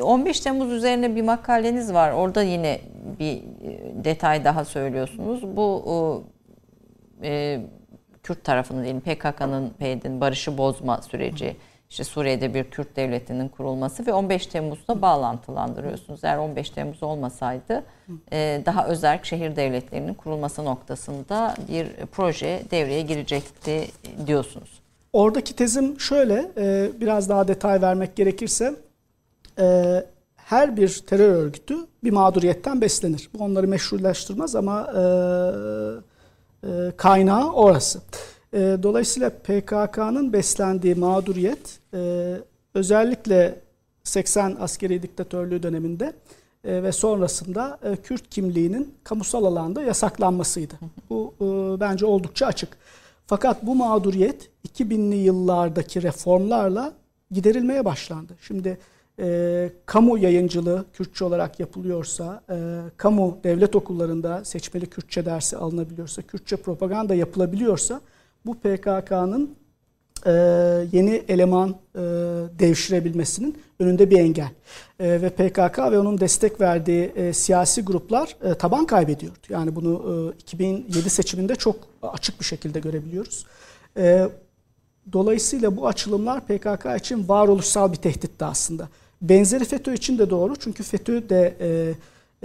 15 Temmuz üzerine bir makaleniz var. Orada yine bir e, detay daha söylüyorsunuz. Bu e, Kürt tarafını diyelim PKK'nın PYD'nin barışı bozma süreci, işte Suriye'de bir Kürt devletinin kurulması ve 15 Temmuz'da bağlantılandırıyorsunuz. Eğer 15 Temmuz olmasaydı e, daha özerk şehir devletlerinin kurulması noktasında bir proje devreye girecekti diyorsunuz. Oradaki tezim şöyle, e, biraz daha detay vermek gerekirse, e, her bir terör örgütü bir mağduriyetten beslenir. Bu onları meşrulaştırmaz ama kaynağı orası. Dolayısıyla PKK'nın beslendiği mağduriyet özellikle 80 askeri diktatörlüğü döneminde ve sonrasında Kürt kimliğinin kamusal alanda yasaklanmasıydı. Bu bence oldukça açık. Fakat bu mağduriyet 2000'li yıllardaki reformlarla giderilmeye başlandı. Şimdi e, kamu yayıncılığı Kürtçe olarak yapılıyorsa, e, kamu devlet okullarında seçmeli Kürtçe dersi alınabiliyorsa, Kürtçe propaganda yapılabiliyorsa bu PKK'nın e, yeni eleman e, devşirebilmesinin önünde bir engel. E, ve PKK ve onun destek verdiği e, siyasi gruplar e, taban kaybediyordu. Yani bunu e, 2007 seçiminde çok açık bir şekilde görebiliyoruz. E, dolayısıyla bu açılımlar PKK için varoluşsal bir tehditti aslında. Benzeri FETÖ için de doğru çünkü FETÖ de e,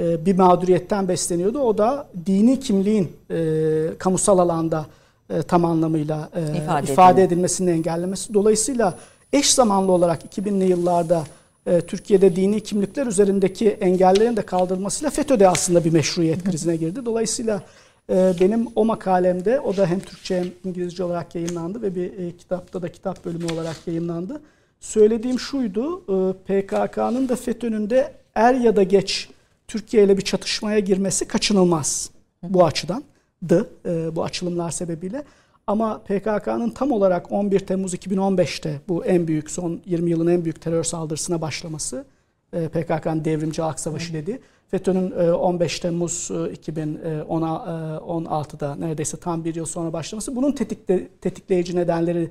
e, bir mağduriyetten besleniyordu. O da dini kimliğin e, kamusal alanda e, tam anlamıyla e, ifade, ifade edilmesini engellemesi. Dolayısıyla eş zamanlı olarak 2000'li yıllarda e, Türkiye'de dini kimlikler üzerindeki engellerin de kaldırılmasıyla FETÖ de aslında bir meşruiyet krizine girdi. Dolayısıyla e, benim o makalemde o da hem Türkçe hem İngilizce olarak yayınlandı ve bir e, kitapta da kitap bölümü olarak yayınlandı. Söylediğim şuydu e, PKK'nın da FETÖ'nün de er ya da geç Türkiye ile bir çatışmaya girmesi kaçınılmaz bu açıdan dı e, bu açılımlar sebebiyle. Ama PKK'nın tam olarak 11 Temmuz 2015'te bu en büyük son 20 yılın en büyük terör saldırısına başlaması e, PKK'nın devrimci halk savaşı dedi. FETÖ'nün e, 15 Temmuz 2016'da e, neredeyse tam bir yıl sonra başlaması bunun tetikle, tetikleyici nedenleri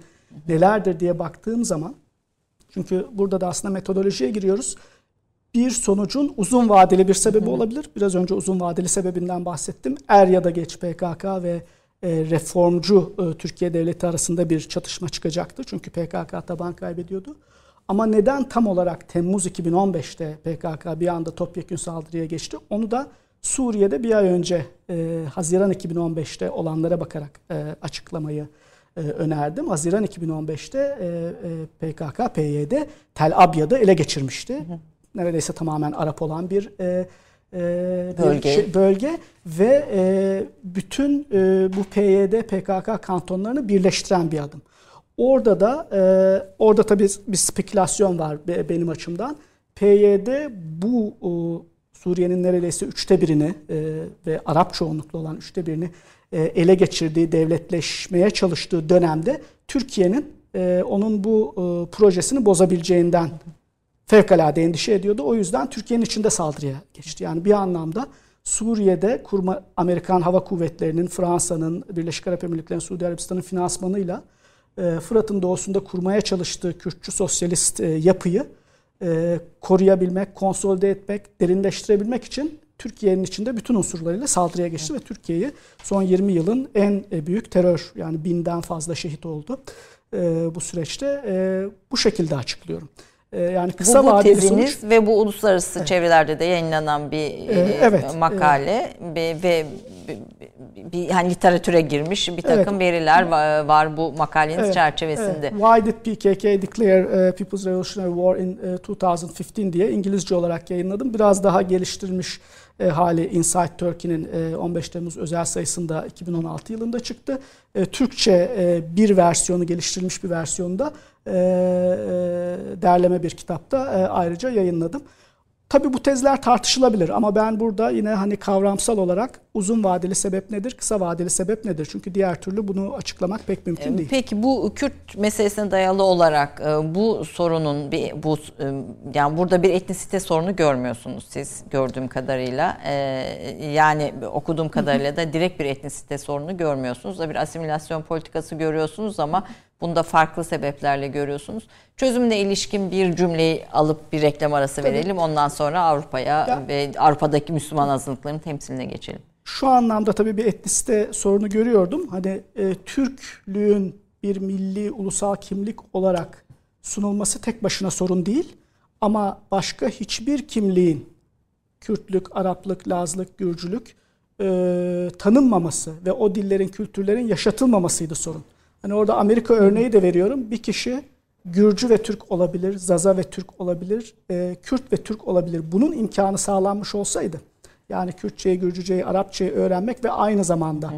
nelerdir diye baktığım zaman çünkü burada da aslında metodolojiye giriyoruz bir sonucun uzun vadeli bir sebebi olabilir. Biraz önce uzun vadeli sebebinden bahsettim. Er ya da geç PKK ve e, reformcu e, Türkiye Devleti arasında bir çatışma çıkacaktı. Çünkü PKK taban kaybediyordu. Ama neden tam olarak Temmuz 2015'te PKK bir anda topyekun saldırıya geçti? Onu da Suriye'de bir ay önce e, Haziran 2015'te olanlara bakarak e, açıklamayı e, önerdim. Haziran 2015'te e, e, PKK, PYD Tel Abyad'ı ele geçirmişti. Hı hı neredeyse tamamen Arap olan bir e, e, bölge. Şey, bölge ve e, bütün e, bu PYD PKK kantonlarını birleştiren bir adım. Orada da e, orada tabii bir spekülasyon var benim açımdan. PYD bu e, Suriye'nin neredeyse üçte birini e, ve Arap çoğunluklu olan üçte birini e, ele geçirdiği, devletleşmeye çalıştığı dönemde Türkiye'nin e, onun bu e, projesini bozabileceğinden fevkalade endişe ediyordu. O yüzden Türkiye'nin içinde saldırıya geçti. Yani bir anlamda Suriye'de kurma Amerikan Hava Kuvvetleri'nin, Fransa'nın, Birleşik Arap Emirlikleri'nin, Suudi Arabistan'ın finansmanıyla e, Fırat'ın doğusunda kurmaya çalıştığı Kürtçü sosyalist e, yapıyı e, koruyabilmek, konsolide etmek, derinleştirebilmek için Türkiye'nin içinde bütün unsurlarıyla saldırıya geçti ve Türkiye'yi son 20 yılın en büyük terör yani binden fazla şehit oldu bu süreçte bu şekilde açıklıyorum. Ee, yani kısa bu, bu vadeli teziniz sonuç. ve bu uluslararası evet. çevrelerde de yayınlanan bir ee, evet, makale evet. ve bir, hani literatüre girmiş bir takım evet. veriler var, bu makalenin evet. çerçevesinde. Evet. Why did PKK declare uh, People's Revolutionary War in uh, 2015 diye İngilizce olarak yayınladım. Biraz daha geliştirilmiş e, hali Inside Turkey'nin e, 15 Temmuz özel sayısında 2016 yılında çıktı. E, Türkçe e, bir versiyonu geliştirilmiş bir versiyonda e, e, derleme bir kitapta e, ayrıca yayınladım. Tabii bu tezler tartışılabilir ama ben burada yine hani kavramsal olarak uzun vadeli sebep nedir, kısa vadeli sebep nedir? Çünkü diğer türlü bunu açıklamak pek mümkün değil. Peki bu Kürt meselesine dayalı olarak bu sorunun bir bu yani burada bir etnisite sorunu görmüyorsunuz siz gördüğüm kadarıyla. Yani okuduğum kadarıyla da direkt bir etnisite sorunu görmüyorsunuz. Da bir asimilasyon politikası görüyorsunuz ama Bunda farklı sebeplerle görüyorsunuz. Çözümle ilişkin bir cümleyi alıp bir reklam arası Tabii. verelim. Ondan sonra Avrupa'ya ve Avrupa'daki Müslüman azınlıkların temsiline geçelim. şu anlamda tabii bir etnisite sorunu görüyordum. Hani e, Türklüğün bir milli ulusal kimlik olarak sunulması tek başına sorun değil. Ama başka hiçbir kimliğin Kürtlük, Araplık, Lazlık, Gürcülük e, tanınmaması ve o dillerin, kültürlerin yaşatılmamasıydı sorun. Hani orada Amerika örneği de veriyorum. Bir kişi Gürcü ve Türk olabilir, Zaza ve Türk olabilir, e, Kürt ve Türk olabilir. Bunun imkanı sağlanmış olsaydı, yani Kürtçeyi, Gürcüceyi, Arapçayı öğrenmek ve aynı zamanda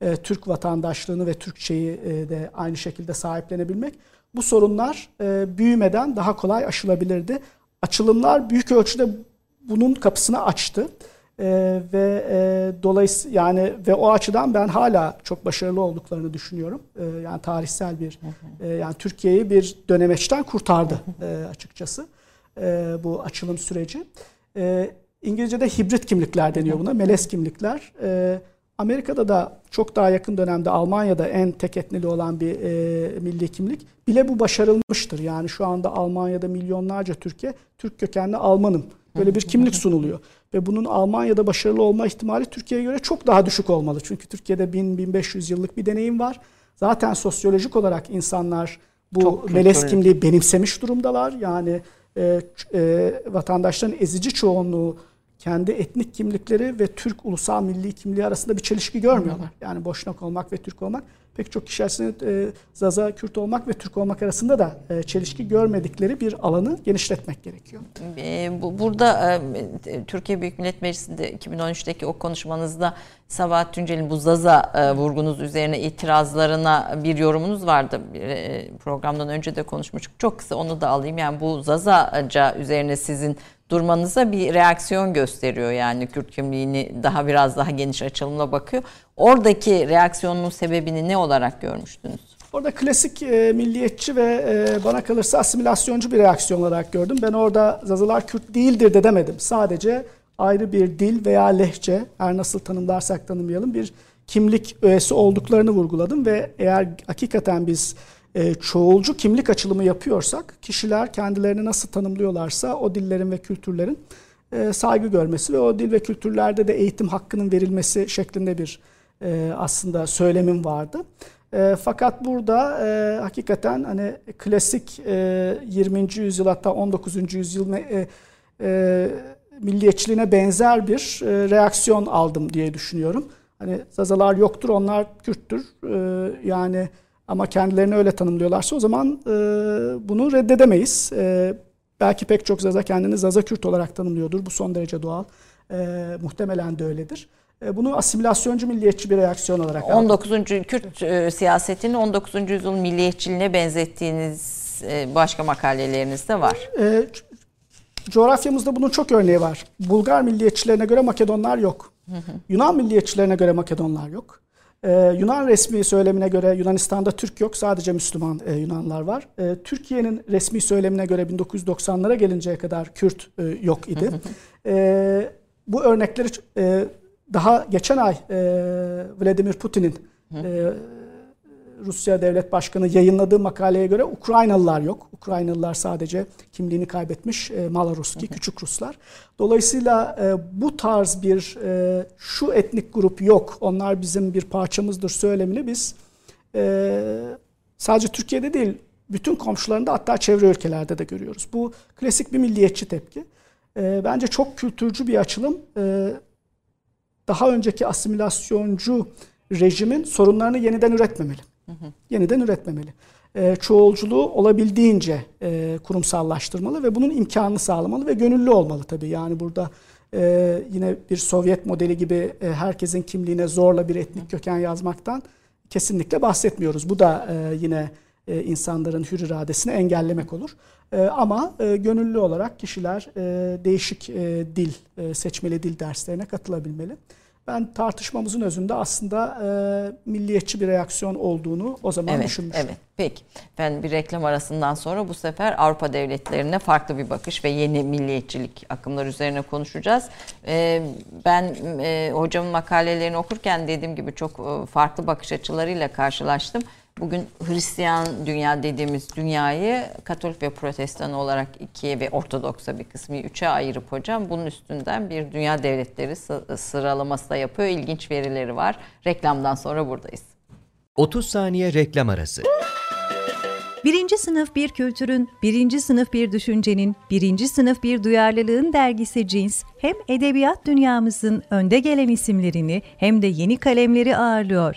e, Türk vatandaşlığını ve Türkçeyi e, de aynı şekilde sahiplenebilmek, bu sorunlar e, büyümeden daha kolay aşılabilirdi. Açılımlar büyük ölçüde bunun kapısını açtı. Ee, ve e, dolayısıyla yani ve o açıdan ben hala çok başarılı olduklarını düşünüyorum. Ee, yani tarihsel bir e, yani Türkiye'yi bir dönemeçten kurtardı e, açıkçası e, bu açılım süreci. E, İngilizce'de hibrit kimlikler deniyor buna. Melez kimlikler. E, Amerika'da da çok daha yakın dönemde Almanya'da en tek etnili olan bir e, milli kimlik bile bu başarılmıştır. Yani şu anda Almanya'da milyonlarca Türkiye Türk kökenli Almanım böyle bir kimlik sunuluyor. Ve bunun Almanya'da başarılı olma ihtimali Türkiye'ye göre çok daha düşük olmalı. Çünkü Türkiye'de 1000-1500 yıllık bir deneyim var. Zaten sosyolojik olarak insanlar bu çok melez kimliği benimsemiş durumdalar. Yani e, e, vatandaşların ezici çoğunluğu kendi etnik kimlikleri ve Türk ulusal milli kimliği arasında bir çelişki görmüyorlar. Yani Boşnak olmak ve Türk olmak pek çok kişi arasında e, Zaza, Kürt olmak ve Türk olmak arasında da e, çelişki görmedikleri bir alanı genişletmek gerekiyor. E, bu, burada e, Türkiye Büyük Millet Meclisi'nde 2013'teki o konuşmanızda Sabahat Tüncel'in bu Zaza e, vurgunuz üzerine itirazlarına bir yorumunuz vardı. E, programdan önce de konuşmuştuk. Çok kısa onu da alayım. Yani bu Zazaca üzerine sizin durmanıza bir reaksiyon gösteriyor. Yani Kürt kimliğini daha biraz daha geniş açılımla bakıyor. Oradaki reaksiyonun sebebini ne olarak görmüştünüz? Orada klasik e, milliyetçi ve e, bana kalırsa asimilasyoncu bir reaksiyon olarak gördüm. Ben orada Zazalar Kürt değildir de demedim. Sadece ayrı bir dil veya lehçe, her nasıl tanımlarsak tanımlayalım bir kimlik öğesi olduklarını vurguladım ve eğer hakikaten biz e, çoğulcu kimlik açılımı yapıyorsak kişiler kendilerini nasıl tanımlıyorlarsa o dillerin ve kültürlerin e, saygı görmesi ve o dil ve kültürlerde de eğitim hakkının verilmesi şeklinde bir e, aslında söylemim vardı. E, fakat burada hakikaten hani klasik e, 20. yüzyıl hatta 19. yüzyıl milliyetçiliğine benzer bir reaksiyon aldım diye düşünüyorum. Hani Zazalar yoktur, onlar Kürttür. E, yani ama kendilerini öyle tanımlıyorlarsa o zaman e, bunu reddedemeyiz. E, belki pek çok Zaza kendini Zaza Kürt olarak tanımlıyordur. Bu son derece doğal. E, muhtemelen de öyledir. E, bunu asimilasyoncu milliyetçi bir reaksiyon olarak 19. Aldım. Kürt e, siyasetini 19. yüzyıl milliyetçiliğine benzettiğiniz e, başka makalelerinizde var. E, coğrafyamızda bunun çok örneği var. Bulgar milliyetçilerine göre Makedonlar yok. Yunan milliyetçilerine göre Makedonlar yok. Ee, Yunan resmi söylemine göre Yunanistan'da Türk yok, sadece Müslüman e, Yunanlar var. Ee, Türkiye'nin resmi söylemine göre 1990'lara gelinceye kadar Kürt e, yok idi. Ee, bu örnekleri e, daha geçen ay e, Vladimir Putin'in e, Rusya Devlet Başkanı yayınladığı makaleye göre Ukraynalılar yok. Ukraynalılar sadece kimliğini kaybetmiş e, Malaruski, küçük Ruslar. Dolayısıyla e, bu tarz bir e, şu etnik grup yok, onlar bizim bir parçamızdır söylemini biz e, sadece Türkiye'de değil, bütün komşularında hatta çevre ülkelerde de görüyoruz. Bu klasik bir milliyetçi tepki. E, bence çok kültürcü bir açılım. E, daha önceki asimilasyoncu rejimin sorunlarını yeniden üretmemeli. Hı hı. Yeniden üretmemeli. E, çoğulculuğu olabildiğince e, kurumsallaştırmalı ve bunun imkanını sağlamalı ve gönüllü olmalı tabii. Yani burada e, yine bir Sovyet modeli gibi e, herkesin kimliğine zorla bir etnik köken yazmaktan kesinlikle bahsetmiyoruz. Bu da e, yine e, insanların hür iradesini engellemek olur. E, ama e, gönüllü olarak kişiler e, değişik e, dil, e, seçmeli dil derslerine katılabilmeli. Ben tartışmamızın özünde aslında e, milliyetçi bir reaksiyon olduğunu o zaman evet, düşünmüştüm. Evet, peki. Ben bir reklam arasından sonra bu sefer Avrupa devletlerine farklı bir bakış ve yeni milliyetçilik akımlar üzerine konuşacağız. E, ben e, hocamın makalelerini okurken dediğim gibi çok e, farklı bakış açılarıyla karşılaştım. Bugün Hristiyan dünya dediğimiz dünyayı Katolik ve Protestan olarak ikiye ve Ortodoks'a bir kısmı üçe ayırıp hocam bunun üstünden bir dünya devletleri sıralaması da yapıyor. İlginç verileri var. Reklamdan sonra buradayız. 30 saniye reklam arası. Birinci sınıf bir kültürün, birinci sınıf bir düşüncenin, birinci sınıf bir duyarlılığın dergisi Cins, hem edebiyat dünyamızın önde gelen isimlerini hem de yeni kalemleri ağırlıyor.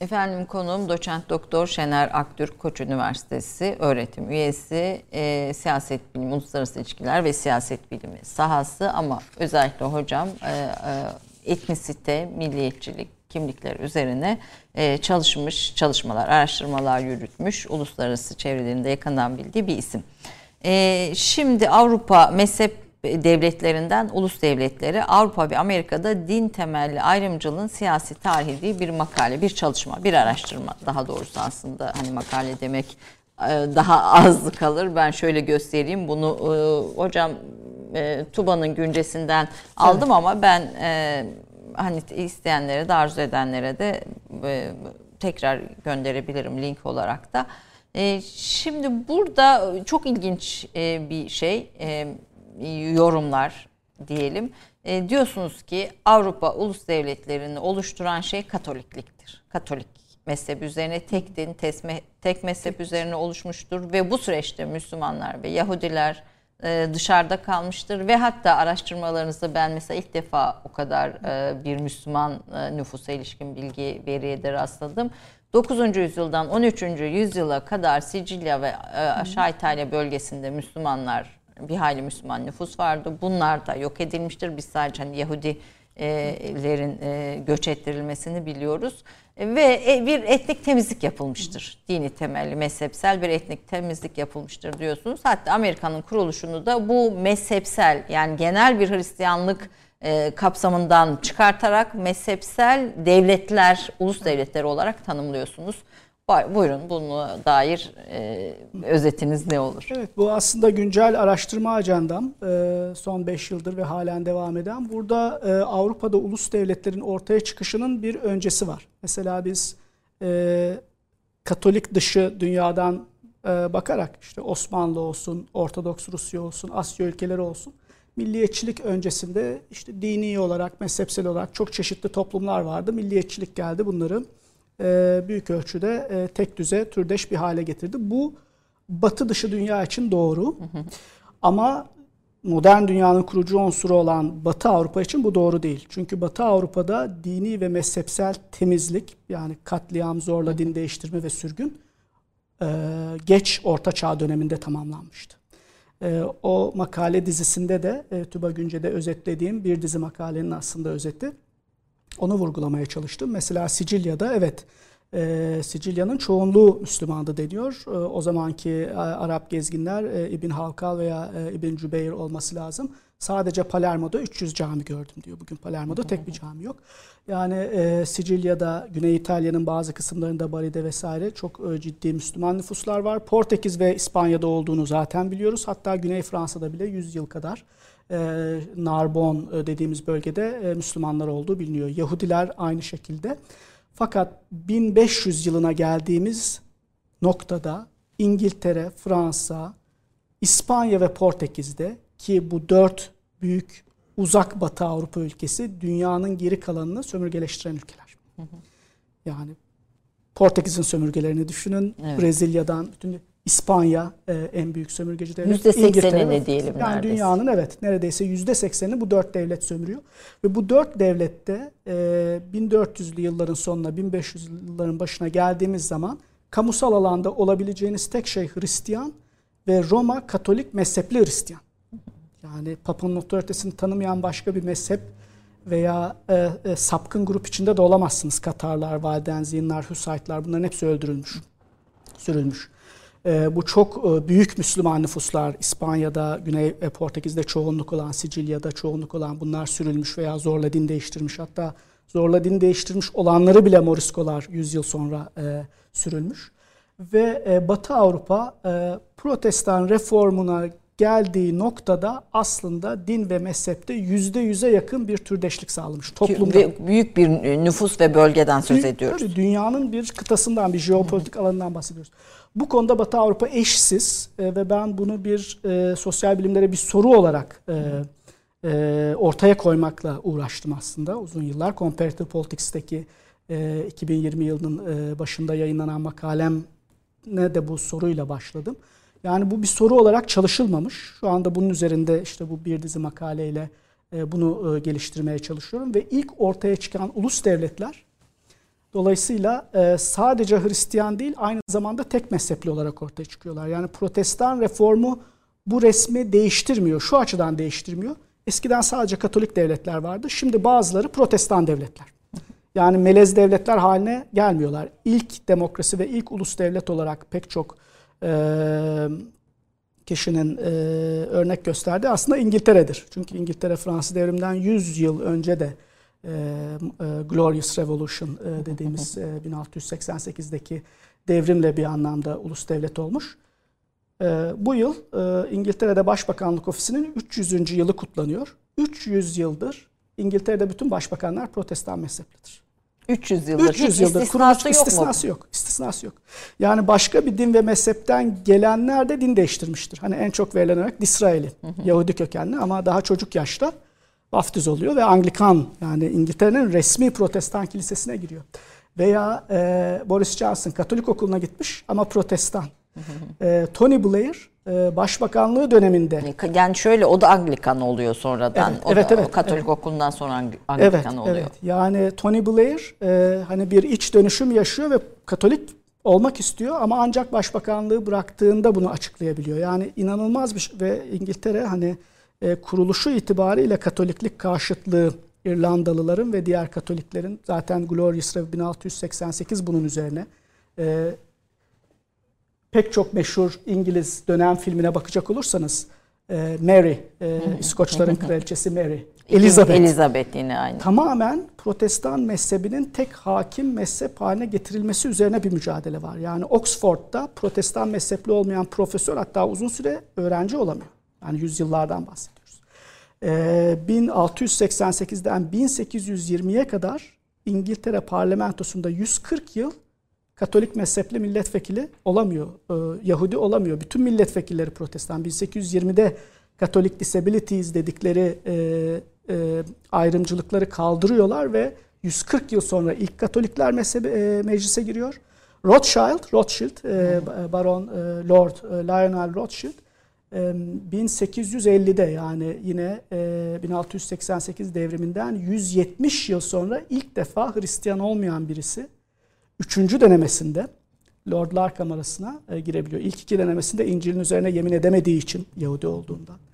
Efendim konuğum doçent doktor Şener Aktürk Koç Üniversitesi öğretim üyesi, e, siyaset bilimi, uluslararası ilişkiler ve siyaset bilimi sahası ama özellikle hocam e, e, etnisite, milliyetçilik, kimlikler üzerine e, çalışmış, çalışmalar, araştırmalar yürütmüş, uluslararası çevrelerinde yakından bildiği bir isim. E, şimdi Avrupa mezhep devletlerinden ulus devletleri Avrupa ve Amerika'da din temelli ayrımcılığın siyasi tarihi diye bir makale, bir çalışma, bir araştırma daha doğrusu aslında hani makale demek e, daha az kalır. Ben şöyle göstereyim bunu e, hocam e, Tuba'nın güncesinden aldım evet. ama ben hani isteyenlere de arzu edenlere de tekrar gönderebilirim link olarak da. Şimdi burada çok ilginç bir şey yorumlar diyelim. E, diyorsunuz ki Avrupa ulus devletlerini oluşturan şey Katolikliktir. Katolik mezhep üzerine tek din, tesme, tek mezhep üzerine oluşmuştur ve bu süreçte Müslümanlar ve Yahudiler e, dışarıda kalmıştır ve hatta araştırmalarınızda ben mesela ilk defa o kadar e, bir Müslüman e, nüfusa ilişkin bilgi veriye de rastladım. 9. yüzyıldan 13. yüzyıla kadar Sicilya ve aşağı İtalya bölgesinde Müslümanlar bir hayli Müslüman nüfus vardı. Bunlar da yok edilmiştir. Biz sadece hani Yahudilerin e, göç ettirilmesini biliyoruz. Ve e, bir etnik temizlik yapılmıştır. Dini temelli, mezhepsel bir etnik temizlik yapılmıştır diyorsunuz. Hatta Amerika'nın kuruluşunu da bu mezhepsel yani genel bir Hristiyanlık e, kapsamından çıkartarak mezhepsel devletler, ulus devletleri olarak tanımlıyorsunuz. Buyurun bunu dair e, özetiniz ne olur? Evet bu aslında güncel araştırma ajandam e, son 5 yıldır ve halen devam eden. Burada e, Avrupa'da ulus devletlerin ortaya çıkışının bir öncesi var. Mesela biz e, Katolik dışı dünyadan e, bakarak işte Osmanlı olsun, Ortodoks Rusya olsun, Asya ülkeleri olsun milliyetçilik öncesinde işte dini olarak, mezhepsel olarak çok çeşitli toplumlar vardı. Milliyetçilik geldi bunları büyük ölçüde e, tek düze, türdeş bir hale getirdi. Bu batı dışı dünya için doğru. Ama modern dünyanın kurucu unsuru olan Batı Avrupa için bu doğru değil. Çünkü Batı Avrupa'da dini ve mezhepsel temizlik yani katliam, zorla din değiştirme ve sürgün e, geç Orta Çağ döneminde tamamlanmıştı. O makale dizisinde de TÜBA Günce'de özetlediğim bir dizi makalenin aslında özeti. Onu vurgulamaya çalıştım. Mesela Sicilya'da evet e, Sicilya'nın çoğunluğu Müslümandı deniyor. E, o zamanki e, Arap gezginler e, İbn Halkal veya e, İbn Cübeyr olması lazım. Sadece Palermo'da 300 cami gördüm diyor. Bugün Palermo'da tek bir cami yok. Yani e, Sicilya'da, Güney İtalya'nın bazı kısımlarında Bari'de vesaire çok e, ciddi Müslüman nüfuslar var. Portekiz ve İspanya'da olduğunu zaten biliyoruz. Hatta Güney Fransa'da bile 100 yıl kadar e, Narbon dediğimiz bölgede e, Müslümanlar olduğu biliniyor. Yahudiler aynı şekilde. Fakat 1500 yılına geldiğimiz noktada İngiltere, Fransa, İspanya ve Portekiz'de ki bu dört büyük uzak batı Avrupa ülkesi dünyanın geri kalanını sömürgeleştiren ülkeler. Yani Portekiz'in sömürgelerini düşünün. Evet. Brezilya'dan bütün İspanya e, en büyük sömürgeci devlet. %80'ini diyelim yani neredeyse. dünyanın evet neredeyse %80'ini bu dört devlet sömürüyor. Ve bu dört devlette e, 1400'lü yılların sonuna 1500'lü yılların başına geldiğimiz zaman kamusal alanda olabileceğiniz tek şey Hristiyan ve Roma Katolik mezhepli Hristiyan. Yani Papa'nın otoritesini tanımayan başka bir mezhep veya e, e, sapkın grup içinde de olamazsınız. Katarlar, Valdenzinler, Hüsaytlar bunların hepsi öldürülmüş, sürülmüş. E, bu çok e, büyük Müslüman nüfuslar İspanya'da, Güney e, Portekiz'de çoğunluk olan, Sicilya'da çoğunluk olan bunlar sürülmüş veya zorla din değiştirmiş. Hatta zorla din değiştirmiş olanları bile Moriskolar 100 yıl sonra e, sürülmüş. Ve e, Batı Avrupa e, protestan reformuna geldiği noktada aslında din ve mezhepte yüzde yüze yakın bir türdeşlik sağlamış toplumda. Ve büyük bir nüfus ve bölgeden söz ediyoruz. Tabii dünyanın bir kıtasından, bir jeopolitik alanından bahsediyoruz. Bu konuda Batı Avrupa eşsiz e, ve ben bunu bir e, sosyal bilimlere bir soru olarak e, e, ortaya koymakla uğraştım aslında uzun yıllar. Comparative Politics'teki e, 2020 yılının e, başında yayınlanan makalem ne de bu soruyla başladım. Yani bu bir soru olarak çalışılmamış. Şu anda bunun üzerinde işte bu bir dizi makaleyle e, bunu e, geliştirmeye çalışıyorum ve ilk ortaya çıkan ulus devletler dolayısıyla e, sadece Hristiyan değil aynı zamanda tek mezhepli olarak ortaya çıkıyorlar. Yani Protestan reformu bu resmi değiştirmiyor. Şu açıdan değiştirmiyor. Eskiden sadece Katolik devletler vardı. Şimdi bazıları Protestan devletler. Yani melez devletler haline gelmiyorlar. İlk demokrasi ve ilk ulus devlet olarak pek çok e, kişinin e, örnek gösterdiği aslında İngiltere'dir. Çünkü İngiltere Fransız devriminden 100 yıl önce de Glorious Revolution e, dediğimiz e, 1688'deki devrimle bir anlamda ulus devlet olmuş. E, bu yıl e, İngiltere'de Başbakanlık Ofisi'nin 300. yılı kutlanıyor. 300 yıldır İngiltere'de bütün başbakanlar protestan mezheplidir. 300 yıldır. 300 yıldır istisnası yok istisnası mu? yok. İstisnası yok. Yani başka bir din ve mezhepten gelenler de din değiştirmiştir. Hani en çok verilen örnek Disraeli. Yahudi kökenli ama daha çocuk yaşta vaftiz oluyor ve Anglikan yani İngiltere'nin resmi protestan kilisesine giriyor. Veya e, Boris Johnson Katolik okuluna gitmiş ama protestan. e, Tony Blair e, başbakanlığı döneminde Yani şöyle o da Anglikan oluyor sonradan. Evet, o evet, da evet, o Katolik evet. okulundan sonra Ang- Anglikan evet, oluyor. Evet. Yani Tony Blair e, hani bir iç dönüşüm yaşıyor ve Katolik olmak istiyor ama ancak başbakanlığı bıraktığında bunu açıklayabiliyor. Yani inanılmaz bir şey ve İngiltere hani e, kuruluşu itibariyle Katoliklik karşıtlığı İrlandalıların ve diğer Katoliklerin zaten Glorious Rev 1688 bunun üzerine. E, pek çok meşhur İngiliz dönem filmine bakacak olursanız e, Mary, e, İskoçların kraliçesi Mary, Elizabeth Elizabeth yine aynı. tamamen protestan mezhebinin tek hakim mezhep haline getirilmesi üzerine bir mücadele var. Yani Oxford'da protestan mezhepli olmayan profesör hatta uzun süre öğrenci olamıyor. Yani yüzyıllardan bahsediyoruz. Ee, 1688'den 1820'ye kadar İngiltere parlamentosunda 140 yıl Katolik mezhepli milletvekili olamıyor. Ee, Yahudi olamıyor. Bütün milletvekilleri protestan. 1820'de Katolik Disabilities dedikleri e, e, ayrımcılıkları kaldırıyorlar ve 140 yıl sonra ilk Katolikler mezhebi, e, meclise giriyor. Rothschild, Rothschild, e, Baron e, Lord e, Lionel Rothschild 1850'de yani yine e, 1688 devriminden 170 yıl sonra ilk defa Hristiyan olmayan birisi üçüncü denemesinde Lordlar Kamerası'na e, girebiliyor. İlk iki denemesinde İncil'in üzerine yemin edemediği için Yahudi olduğundan e,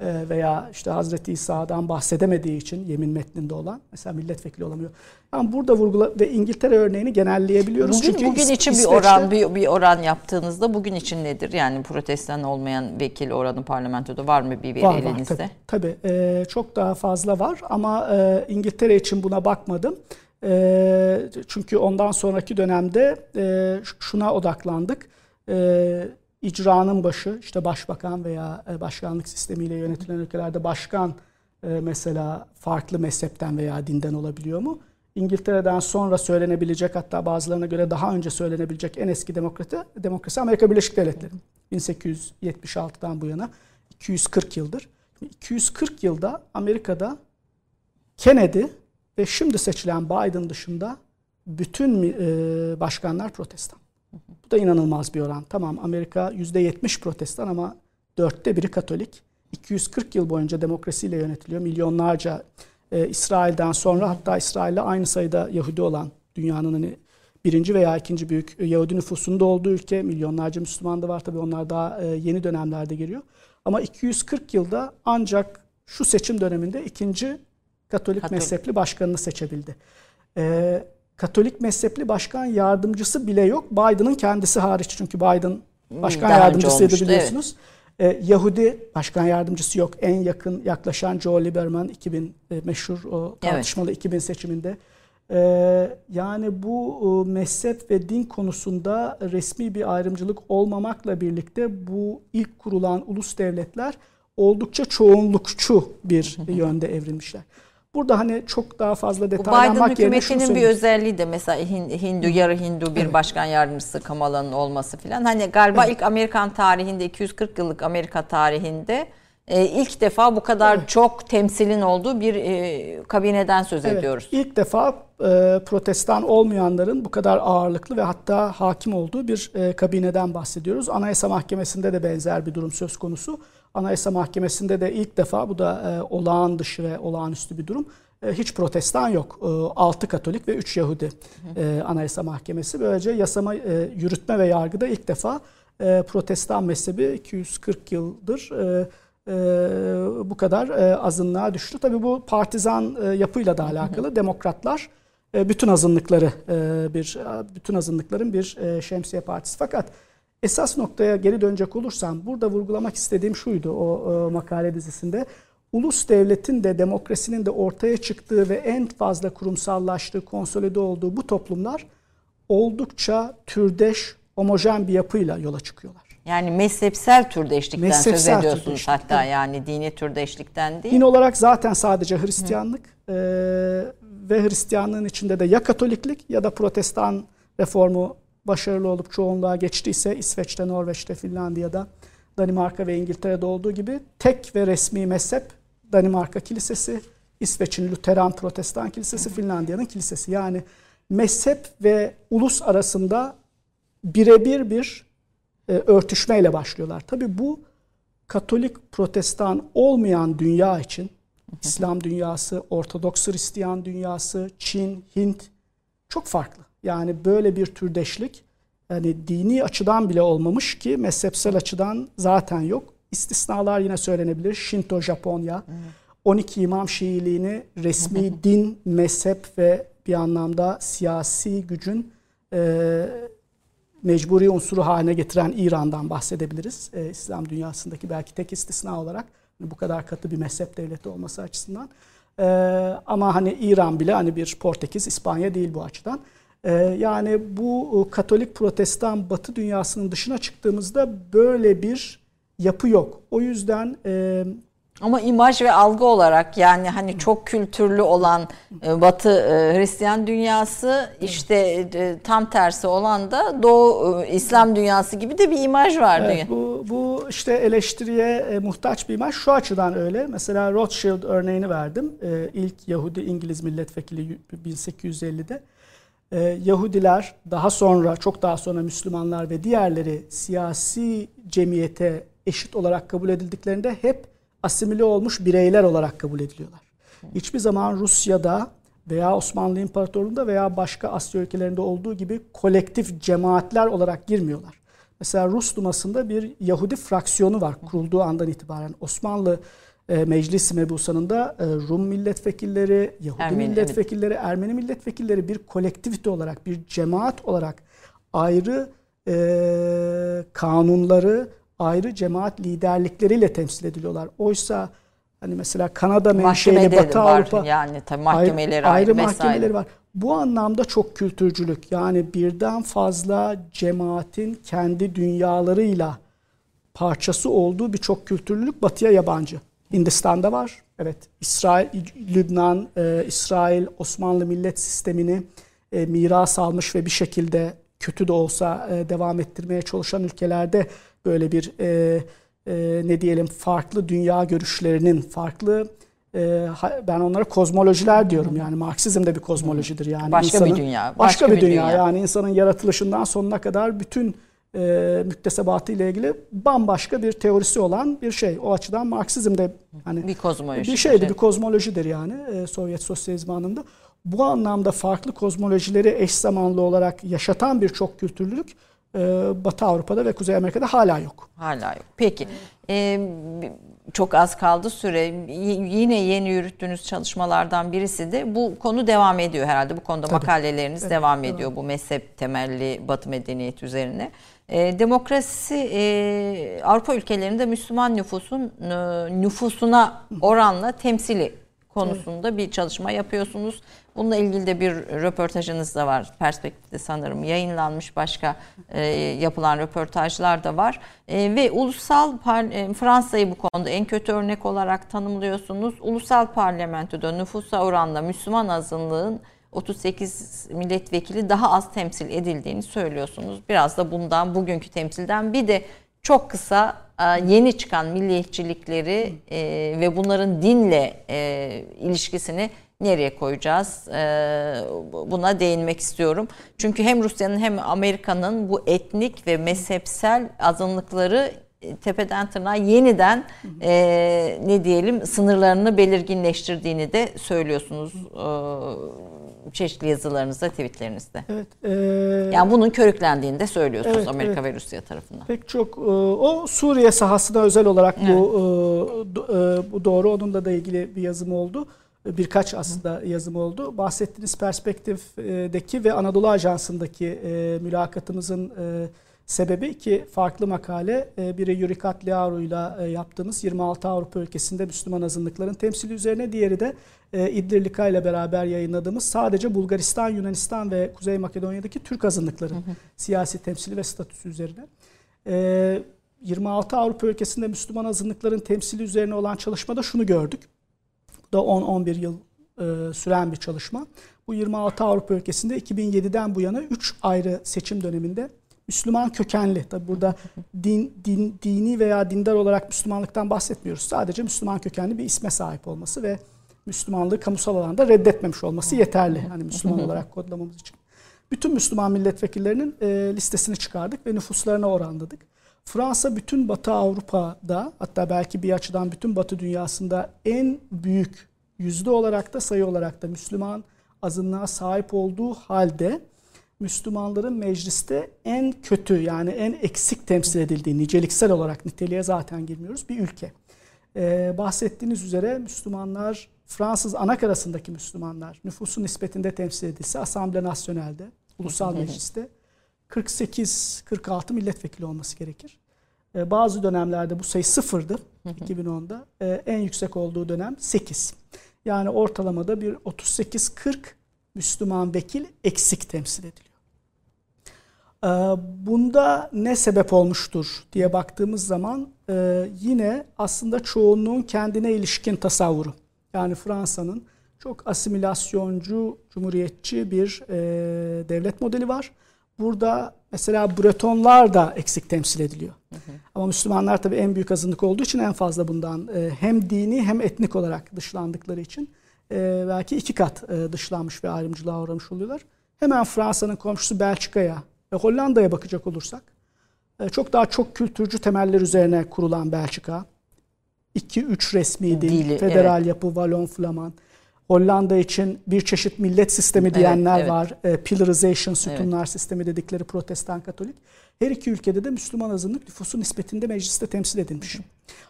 veya işte Hazreti İsa'dan bahsedemediği için yemin metninde olan mesela milletvekili olamıyor. Yani burada vurgula ve İngiltere örneğini genelleyebiliyoruz. Bugün, Çünkü bugün İs- için bir İsveç'te- oran bir, bir oran yaptığınızda bugün için nedir? Yani protestan olmayan vekil oranı parlamentoda var mı bir veri Var var elinizde? tabii. tabii. Ee, çok daha fazla var ama e, İngiltere için buna bakmadım. E, çünkü ondan sonraki dönemde e, şuna odaklandık. E, icranın başı işte başbakan veya e, başkanlık sistemiyle yönetilen ülkelerde başkan e, mesela farklı mezhepten veya dinden olabiliyor mu? İngiltere'den sonra söylenebilecek hatta bazılarına göre daha önce söylenebilecek en eski demokrasi, demokrasi Amerika Birleşik Devletleri. 1876'dan bu yana 240 yıldır. 240 yılda Amerika'da Kennedy ve şimdi seçilen Biden dışında bütün e, başkanlar protestan. Bu da inanılmaz bir oran. Tamam Amerika %70 protestan ama dörtte biri Katolik. 240 yıl boyunca demokrasiyle yönetiliyor. Milyonlarca e, İsrail'den sonra hatta İsrail'le aynı sayıda Yahudi olan dünyanın hani birinci veya ikinci büyük Yahudi nüfusunda olduğu ülke milyonlarca Müslüman da var tabii onlar daha e, yeni dönemlerde geliyor. Ama 240 yılda ancak şu seçim döneminde ikinci Katolik, Katolik. mezhepli başkanını seçebildi. E, Katolik mezhepli başkan yardımcısı bile yok. Biden'ın kendisi hariç çünkü Biden başkan Daha yardımcısıydı biliyorsunuz. E, Yahudi başkan yardımcısı yok. En yakın yaklaşan Joe Lieberman 2000 e, meşhur o tartışmalı 2000 seçiminde. E, yani bu e, mezhep ve din konusunda resmi bir ayrımcılık olmamakla birlikte bu ilk kurulan ulus devletler oldukça çoğunlukçu bir yönde evrilmişler. Burada hani çok daha fazla detaylanmak yerine şunu hükümetinin bir özelliği de mesela Hin- Hindu, yarı Hindu bir başkan yardımcısı Kamala'nın olması filan. Hani galiba ilk Amerikan tarihinde 240 yıllık Amerika tarihinde e, ilk defa bu kadar çok temsilin olduğu bir e, kabineden söz Evet, ediyoruz. İlk defa e, protestan olmayanların bu kadar ağırlıklı ve hatta hakim olduğu bir e, kabineden bahsediyoruz. Anayasa Mahkemesi'nde de benzer bir durum söz konusu. Anayasa Mahkemesi'nde de ilk defa bu da e, olağan dışı ve olağanüstü bir durum. E, hiç protestan yok. E, 6 Katolik ve 3 Yahudi e, Anayasa Mahkemesi. Böylece yasama, e, yürütme ve yargıda ilk defa e, protestan mezhebi 240 yıldır e, e, bu kadar e, azınlığa düştü. Tabii bu partizan e, yapıyla da alakalı. Demokratlar e, bütün azınlıkları e, bir bütün azınlıkların bir e, şemsiye partisi. Fakat esas noktaya geri dönecek olursam burada vurgulamak istediğim şuydu o e, makale dizisinde. Ulus devletin de demokrasinin de ortaya çıktığı ve en fazla kurumsallaştığı, konsolide olduğu bu toplumlar oldukça türdeş, homojen bir yapıyla yola çıkıyorlar. Yani mezhepsel türdeşlikten söz Mezhepsel ediyorsunuz türdeşlik, hatta yani dini türdeşlikten değil. Din olarak zaten sadece Hristiyanlık e, ve Hristiyanlığın içinde de ya Katoliklik ya da Protestan reformu başarılı olup çoğunluğa geçtiyse İsveç'te, Norveç'te, Finlandiya'da, Danimarka ve İngiltere'de olduğu gibi tek ve resmi mezhep Danimarka Kilisesi, İsveç'in Luteran Protestan Kilisesi, Finlandiya'nın kilisesi. Yani mezhep ve ulus arasında birebir bir e, örtüşmeyle başlıyorlar. Tabii bu Katolik Protestan olmayan dünya için İslam dünyası, Ortodoks Hristiyan dünyası, Çin, Hint çok farklı. Yani böyle bir türdeşlik yani dini açıdan bile olmamış ki mezhepsel açıdan zaten yok. İstisnalar yine söylenebilir. Shinto Japonya 12 imam Şiiliğini resmi din, mezhep ve bir anlamda siyasi gücün e, mecburi unsuru haline getiren İran'dan bahsedebiliriz. Ee, İslam dünyasındaki belki tek istisna olarak hani bu kadar katı bir mezhep devleti olması açısından. Ee, ama hani İran bile hani bir Portekiz, İspanya değil bu açıdan. Ee, yani bu e, Katolik Protestan Batı dünyasının dışına çıktığımızda böyle bir yapı yok. O yüzden e, Ama imaj ve algı olarak yani hani çok kültürlü olan e, Batı Hristiyan dünyası işte tam tersi olan da Doğu İslam dünyası gibi de bir imaj var Evet, dünya. bu, bu işte eleştiriye muhtaç bir imaj. Şu açıdan öyle. Mesela Rothschild örneğini verdim. İlk Yahudi İngiliz milletvekili 1850'de. E, Yahudiler daha sonra, çok daha sonra Müslümanlar ve diğerleri siyasi cemiyete eşit olarak kabul edildiklerinde hep asimile olmuş bireyler olarak kabul ediliyorlar. Hiçbir zaman Rusya'da veya Osmanlı İmparatorluğu'nda veya başka Asya ülkelerinde olduğu gibi kolektif cemaatler olarak girmiyorlar. Mesela Rus Duması'nda bir Yahudi fraksiyonu var kurulduğu andan itibaren. Osmanlı e, Meclis Mebusanı'nda e, Rum milletvekilleri, Yahudi Ermeni, milletvekilleri, Ermeni milletvekilleri bir kolektivite olarak, bir cemaat olarak ayrı e, kanunları, ayrı cemaat liderlikleriyle temsil ediliyorlar. Oysa hani mesela Kanada menşeli Batı var Avrupa yani tabii mahkemeleri ayrı, ayrı, vesaire. mahkemeleri var. Bu anlamda çok kültürcülük yani birden fazla cemaatin kendi dünyalarıyla parçası olduğu birçok kültürlülük batıya yabancı. Hindistan'da var. Evet. İsrail, Lübnan, e, İsrail Osmanlı millet sistemini e, miras almış ve bir şekilde kötü de olsa e, devam ettirmeye çalışan ülkelerde böyle bir e, e, ne diyelim farklı dünya görüşlerinin farklı e, ben onlara kozmolojiler diyorum yani Marksizm de bir kozmolojidir yani Başka bir insanın- dünya, başka, başka bir bir dünya, dünya. yani insanın yaratılışından sonuna kadar bütün e, müktesebatı ile ilgili bambaşka bir teorisi olan bir şey. O açıdan Marksizm de hani Bir kozmoloji. bir şeydi, bir kozmolojidir yani e, Sovyet sosyalizmi anlamında. Bu anlamda farklı kozmolojileri eş zamanlı olarak yaşatan birçok kültürlülük e, Batı Avrupa'da ve Kuzey Amerika'da hala yok. Hala yok. Peki. Ee, çok az kaldı süre. Yine yeni yürüttüğünüz çalışmalardan birisi de bu konu devam ediyor herhalde. Bu konuda Tabii. makaleleriniz Evet, devam ediyor bu mezhep temelli Batı medeniyeti üzerine. Ee, demokrasi e, Avrupa ülkelerinde Müslüman nüfusun e, nüfusuna oranla temsili konusunda bir çalışma yapıyorsunuz. Bununla ilgili de bir röportajınız da var. Perspektifte sanırım yayınlanmış başka e, yapılan röportajlar da var. E, ve ulusal e, Fransa'yı bu konuda en kötü örnek olarak tanımlıyorsunuz. Ulusal parlamentoda nüfusa oranla Müslüman azınlığın 38 milletvekili daha az temsil edildiğini söylüyorsunuz. Biraz da bundan bugünkü temsilden bir de çok kısa yeni çıkan milliyetçilikleri e, ve bunların dinle e, ilişkisini nereye koyacağız? E, buna değinmek istiyorum. Çünkü hem Rusya'nın hem Amerika'nın bu etnik ve mezhepsel azınlıkları e, tepeden tırnağa yeniden e, ne diyelim sınırlarını belirginleştirdiğini de söylüyorsunuz e, çeşitli yazılarınızda, tweetlerinizde. Evet. e, Yani bunun körüklendiğini de söylüyorsunuz Evet, Amerika evet. ve Rusya tarafından. Pek çok e, o Suriye sahasına özel olarak bu e, e, bu doğru onunla da ilgili bir yazım oldu. E, Birkaç aslında yazım oldu. Bahsettiğiniz perspektifdeki ve Anadolu Ajansı'ndaki e, mülakatımızın e, sebebi iki farklı makale. E, Biri Yuri Katliaru'yla e, yaptığımız 26 Avrupa ülkesinde Müslüman azınlıkların temsili üzerine. Diğeri de e, İddir Lika ile beraber yayınladığımız sadece Bulgaristan, Yunanistan ve Kuzey Makedonya'daki Türk azınlıkların siyasi temsili ve statüsü üzerine. Ee, 26 Avrupa ülkesinde Müslüman azınlıkların temsili üzerine olan çalışmada şunu gördük. Bu da 10-11 yıl süren bir çalışma. Bu 26 Avrupa ülkesinde 2007'den bu yana 3 ayrı seçim döneminde Müslüman kökenli, tabi burada din, din, dini veya dindar olarak Müslümanlıktan bahsetmiyoruz. Sadece Müslüman kökenli bir isme sahip olması ve Müslümanlığı kamusal alanda reddetmemiş olması yeterli. Hani Müslüman olarak kodlamamız için. Bütün Müslüman milletvekillerinin e, listesini çıkardık ve nüfuslarına oranladık. Fransa bütün Batı Avrupa'da hatta belki bir açıdan bütün Batı dünyasında en büyük yüzde olarak da sayı olarak da Müslüman azınlığa sahip olduğu halde Müslümanların mecliste en kötü yani en eksik temsil edildiği niceliksel olarak niteliğe zaten girmiyoruz bir ülke. Ee, bahsettiğiniz üzere Müslümanlar Fransız anakarasındaki Müslümanlar nüfusun nispetinde temsil edilse Asamble Nasyonel'de, Ulusal Meclis'te 48-46 milletvekili olması gerekir. Ee, bazı dönemlerde bu sayı sıfırdı 2010'da. Ee, en yüksek olduğu dönem 8. Yani ortalamada bir 38-40 Müslüman vekil eksik temsil ediliyor. Ee, Bunda ne sebep olmuştur diye baktığımız zaman e, yine aslında çoğunluğun kendine ilişkin tasavvuru. Yani Fransa'nın çok asimilasyoncu, cumhuriyetçi bir e, devlet modeli var. Burada mesela Bretonlar da eksik temsil ediliyor. Ama Müslümanlar tabii en büyük azınlık olduğu için en fazla bundan e, hem dini hem etnik olarak dışlandıkları için e, belki iki kat e, dışlanmış ve ayrımcılığa uğramış oluyorlar. Hemen Fransa'nın komşusu Belçika'ya ve Hollanda'ya bakacak olursak e, çok daha çok kültürcü temeller üzerine kurulan Belçika. 2-3 resmi dil, Dili, federal yapı, Valon, Flaman. Hollanda için bir çeşit millet sistemi diyenler evet. var. E, pillarization, sütunlar sistemi dedikleri protestan katolik. Her iki ülkede de Müslüman azınlık nüfusu nispetinde mecliste temsil edilmiş.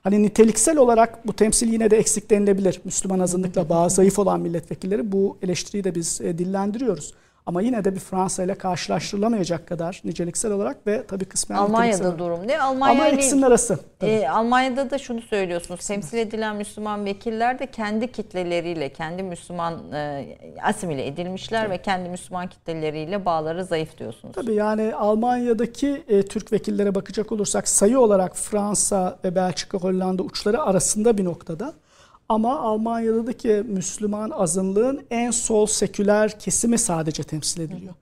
Hani niteliksel olarak bu temsil yine de eksik denilebilir. Müslüman azınlıkla bağı zayıf olan milletvekilleri bu eleştiriyi de biz e, dillendiriyoruz. Ama yine de bir Fransa ile karşılaştırılamayacak kadar niceliksel olarak ve tabii kısmen Almanya'da durum ne? Almanya Ama ile- ikisinin arası. tabii. E, Almanya'da da şunu söylüyorsunuz. Temsil edilen Müslüman vekiller de kendi kitleleriyle, kendi Müslüman e, asimile edilmişler ve kendi Müslüman kitleleriyle bağları zayıf diyorsunuz. Tabii yani Almanya'daki e, Türk vekillere bakacak olursak sayı olarak Fransa ve Belçika, Hollanda uçları arasında bir noktada. Ama Almanya'daki Müslüman azınlığın en sol seküler kesimi sadece temsil ediliyor.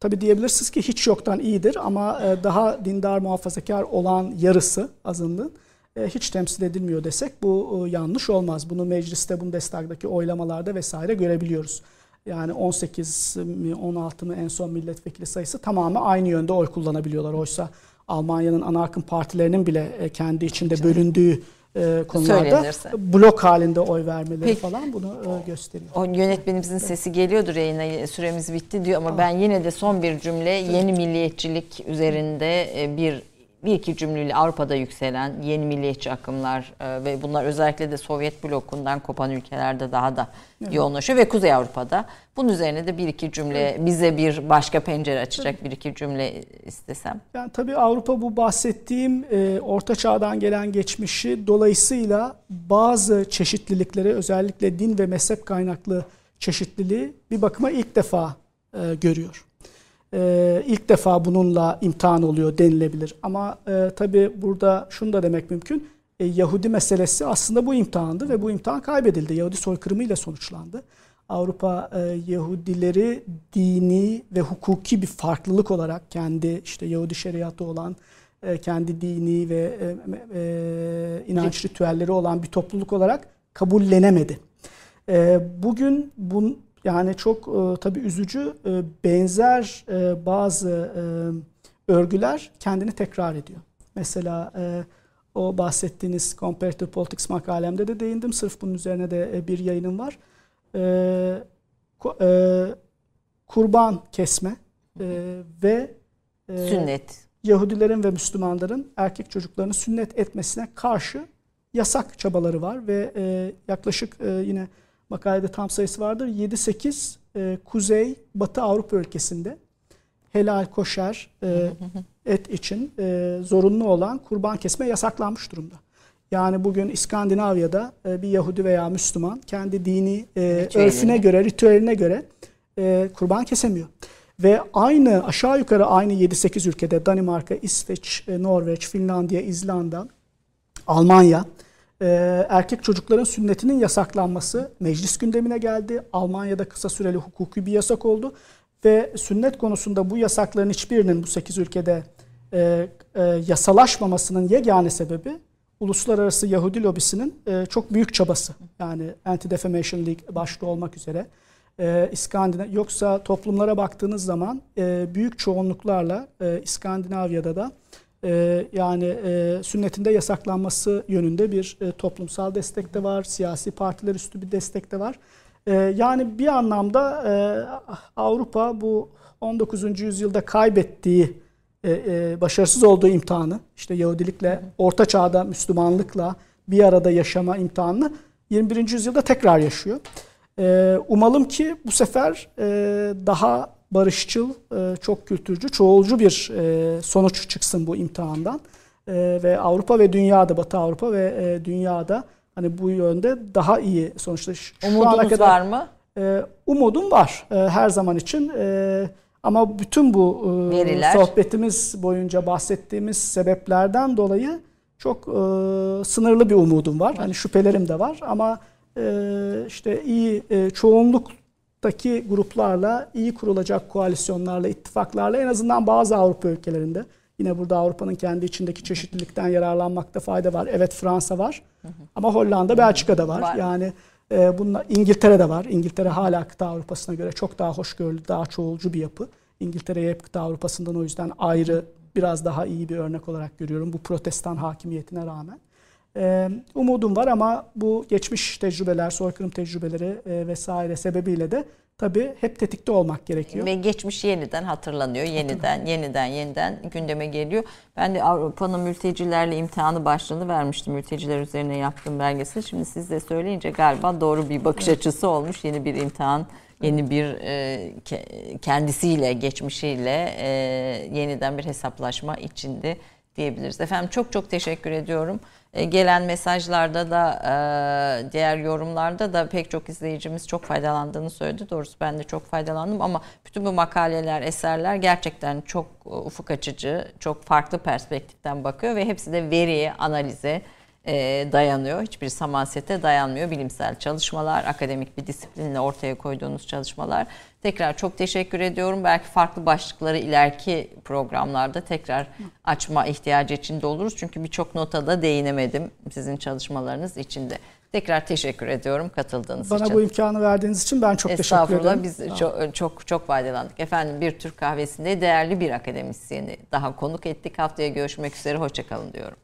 Tabii diyebilirsiniz ki hiç yoktan iyidir ama e, daha dindar muhafazakar olan yarısı azınlığın e, hiç temsil edilmiyor desek bu e, yanlış olmaz. Bunu mecliste, Bundestag'daki oylamalarda vesaire görebiliyoruz. Yani 18 mi 16 mı en son milletvekili sayısı tamamı aynı yönde oy kullanabiliyorlar. Oysa Almanya'nın ana akım partilerinin bile kendi içinde bölündüğü e, konularda Söylenirse. blok halinde oy vermeleri Peki. falan bunu e, gösteriyor. O yönetmenimizin sesi geliyordur yayına süremiz bitti diyor ama ben yine de son bir cümle yeni milliyetçilik üzerinde e, bir bir iki cümleyle Avrupa'da yükselen yeni milliyetçi akımlar e, ve bunlar özellikle de Sovyet blokundan kopan ülkelerde daha da yoğunlaşıyor ve Kuzey Avrupa'da. Bunun üzerine de bir iki cümle bize bir başka pencere açacak bir iki cümle istesem. Yani tabii Avrupa bu bahsettiğim e, Orta Çağ'dan gelen geçmişi dolayısıyla bazı çeşitlilikleri özellikle din ve mezhep kaynaklı çeşitliliği bir bakıma ilk defa e, görüyor. E, ilk defa bununla imtihan oluyor denilebilir. Ama e, tabii burada şunu da demek mümkün. E, Yahudi meselesi aslında bu imtihandı ve bu imtihan kaybedildi. Yahudi soykırımıyla sonuçlandı. Avrupa e, Yahudileri dini ve hukuki bir farklılık olarak kendi işte Yahudi şeriatı olan e, kendi dini ve e, e, inanç ritüelleri olan bir topluluk olarak kabullenemedi. E, bugün bun yani çok e, tabii üzücü e, benzer e, bazı e, örgüler kendini tekrar ediyor. Mesela e, o bahsettiğiniz Comparative Politics makalemde de değindim. Sırf bunun üzerine de e, bir yayınım var. E, ko- e, kurban kesme e, ve e, Sünnet. Yahudilerin ve Müslümanların erkek çocuklarını sünnet etmesine karşı yasak çabaları var ve e, yaklaşık e, yine makalede tam sayısı vardır 7-8 e, Kuzey Batı Avrupa ülkesinde helal koşer e, et için e, zorunlu olan kurban kesme yasaklanmış durumda. Yani bugün İskandinavya'da e, bir Yahudi veya Müslüman kendi dini e, Ritüeline. örfüne göre, ritüeline göre e, kurban kesemiyor. Ve aynı aşağı yukarı aynı 7-8 ülkede Danimarka, İsveç, e, Norveç, Finlandiya, İzlanda, Almanya e, erkek çocukların sünnetinin yasaklanması meclis gündemine geldi. Almanya'da kısa süreli hukuki bir yasak oldu ve sünnet konusunda bu yasakların hiçbirinin bu 8 ülkede e, e, yasalaşmamasının yegane sebebi uluslararası Yahudi lobisinin e, çok büyük çabası. Yani Anti-Defamation League başta olmak üzere e, İskandinav yoksa toplumlara baktığınız zaman e, büyük çoğunluklarla e, İskandinavya'da da e, yani e, sünnetinde yasaklanması yönünde bir e, toplumsal destek de var, siyasi partiler üstü bir destek de var. E, yani bir anlamda e, Avrupa bu 19. yüzyılda kaybettiği e, e, başarısız olduğu imtihanı, işte Yahudilikle, Orta Çağ'da Müslümanlıkla bir arada yaşama imtihanını 21. yüzyılda tekrar yaşıyor. E, umalım ki bu sefer e, daha barışçıl, e, çok kültürcü, çoğulcu bir e, sonuç çıksın bu imtihandan. E, ve Avrupa ve dünyada, Batı Avrupa ve e, dünyada hani bu yönde daha iyi sonuçta. Şu ana Umudunuz kadar- var mı? e, umudum var e, her zaman için. E, ama bütün bu e, Veriler. sohbetimiz boyunca bahsettiğimiz sebeplerden dolayı çok e, sınırlı bir umudum var. Hani şüphelerim de var ama e, işte iyi e, çoğunluktaki gruplarla iyi kurulacak koalisyonlarla, ittifaklarla en azından bazı Avrupa ülkelerinde yine burada Avrupa'nın kendi içindeki çeşitlilikten yararlanmakta fayda var. Evet Fransa var ama Hollanda, Belçika'da var. Var. Yani e, bunlar İngiltere'de var. İngiltere hala kıta Avrupa'sına göre çok daha hoşgörülü, daha çoğulcu bir yapı. İngiltere'yi hep kıta Avrupa'sından o yüzden ayrı biraz daha iyi bir örnek olarak görüyorum bu protestan hakimiyetine rağmen. Ee, umudum var ama bu geçmiş tecrübeler, soykırım tecrübeleri e, vesaire sebebiyle de tabii hep tetikte olmak gerekiyor. Ve geçmiş yeniden hatırlanıyor. Yeniden, yeniden, yeniden gündeme geliyor. Ben de Avrupa'nın mültecilerle imtihanı başlığını vermiştim. Mülteciler üzerine yaptığım belgesel. Şimdi siz de söyleyince galiba doğru bir bakış açısı olmuş. Yeni bir imtihan, yeni bir e, ke- kendisiyle, geçmişiyle e, yeniden bir hesaplaşma içinde diyebiliriz. Efendim çok çok teşekkür ediyorum. E, gelen mesajlarda da e, diğer yorumlarda da pek çok izleyicimiz çok faydalandığını söyledi. Doğrusu ben de çok faydalandım ama bütün bu makaleler, eserler gerçekten çok e, ufuk açıcı, çok farklı perspektiften bakıyor ve hepsi de veriye, analize dayanıyor. Hiçbir samansete dayanmıyor. Bilimsel çalışmalar, akademik bir disiplinle ortaya koyduğunuz çalışmalar. Tekrar çok teşekkür ediyorum. Belki farklı başlıkları ileriki programlarda tekrar açma ihtiyacı içinde oluruz. Çünkü birçok nota da değinemedim sizin çalışmalarınız içinde. Tekrar teşekkür ediyorum katıldığınız Bana için. bu imkanı verdiğiniz için ben çok teşekkür Estağfurullah ederim. biz çok, çok çok faydalandık. Efendim bir Türk kahvesinde değerli bir akademisyeni daha konuk ettik. Haftaya görüşmek üzere. Hoşçakalın diyorum.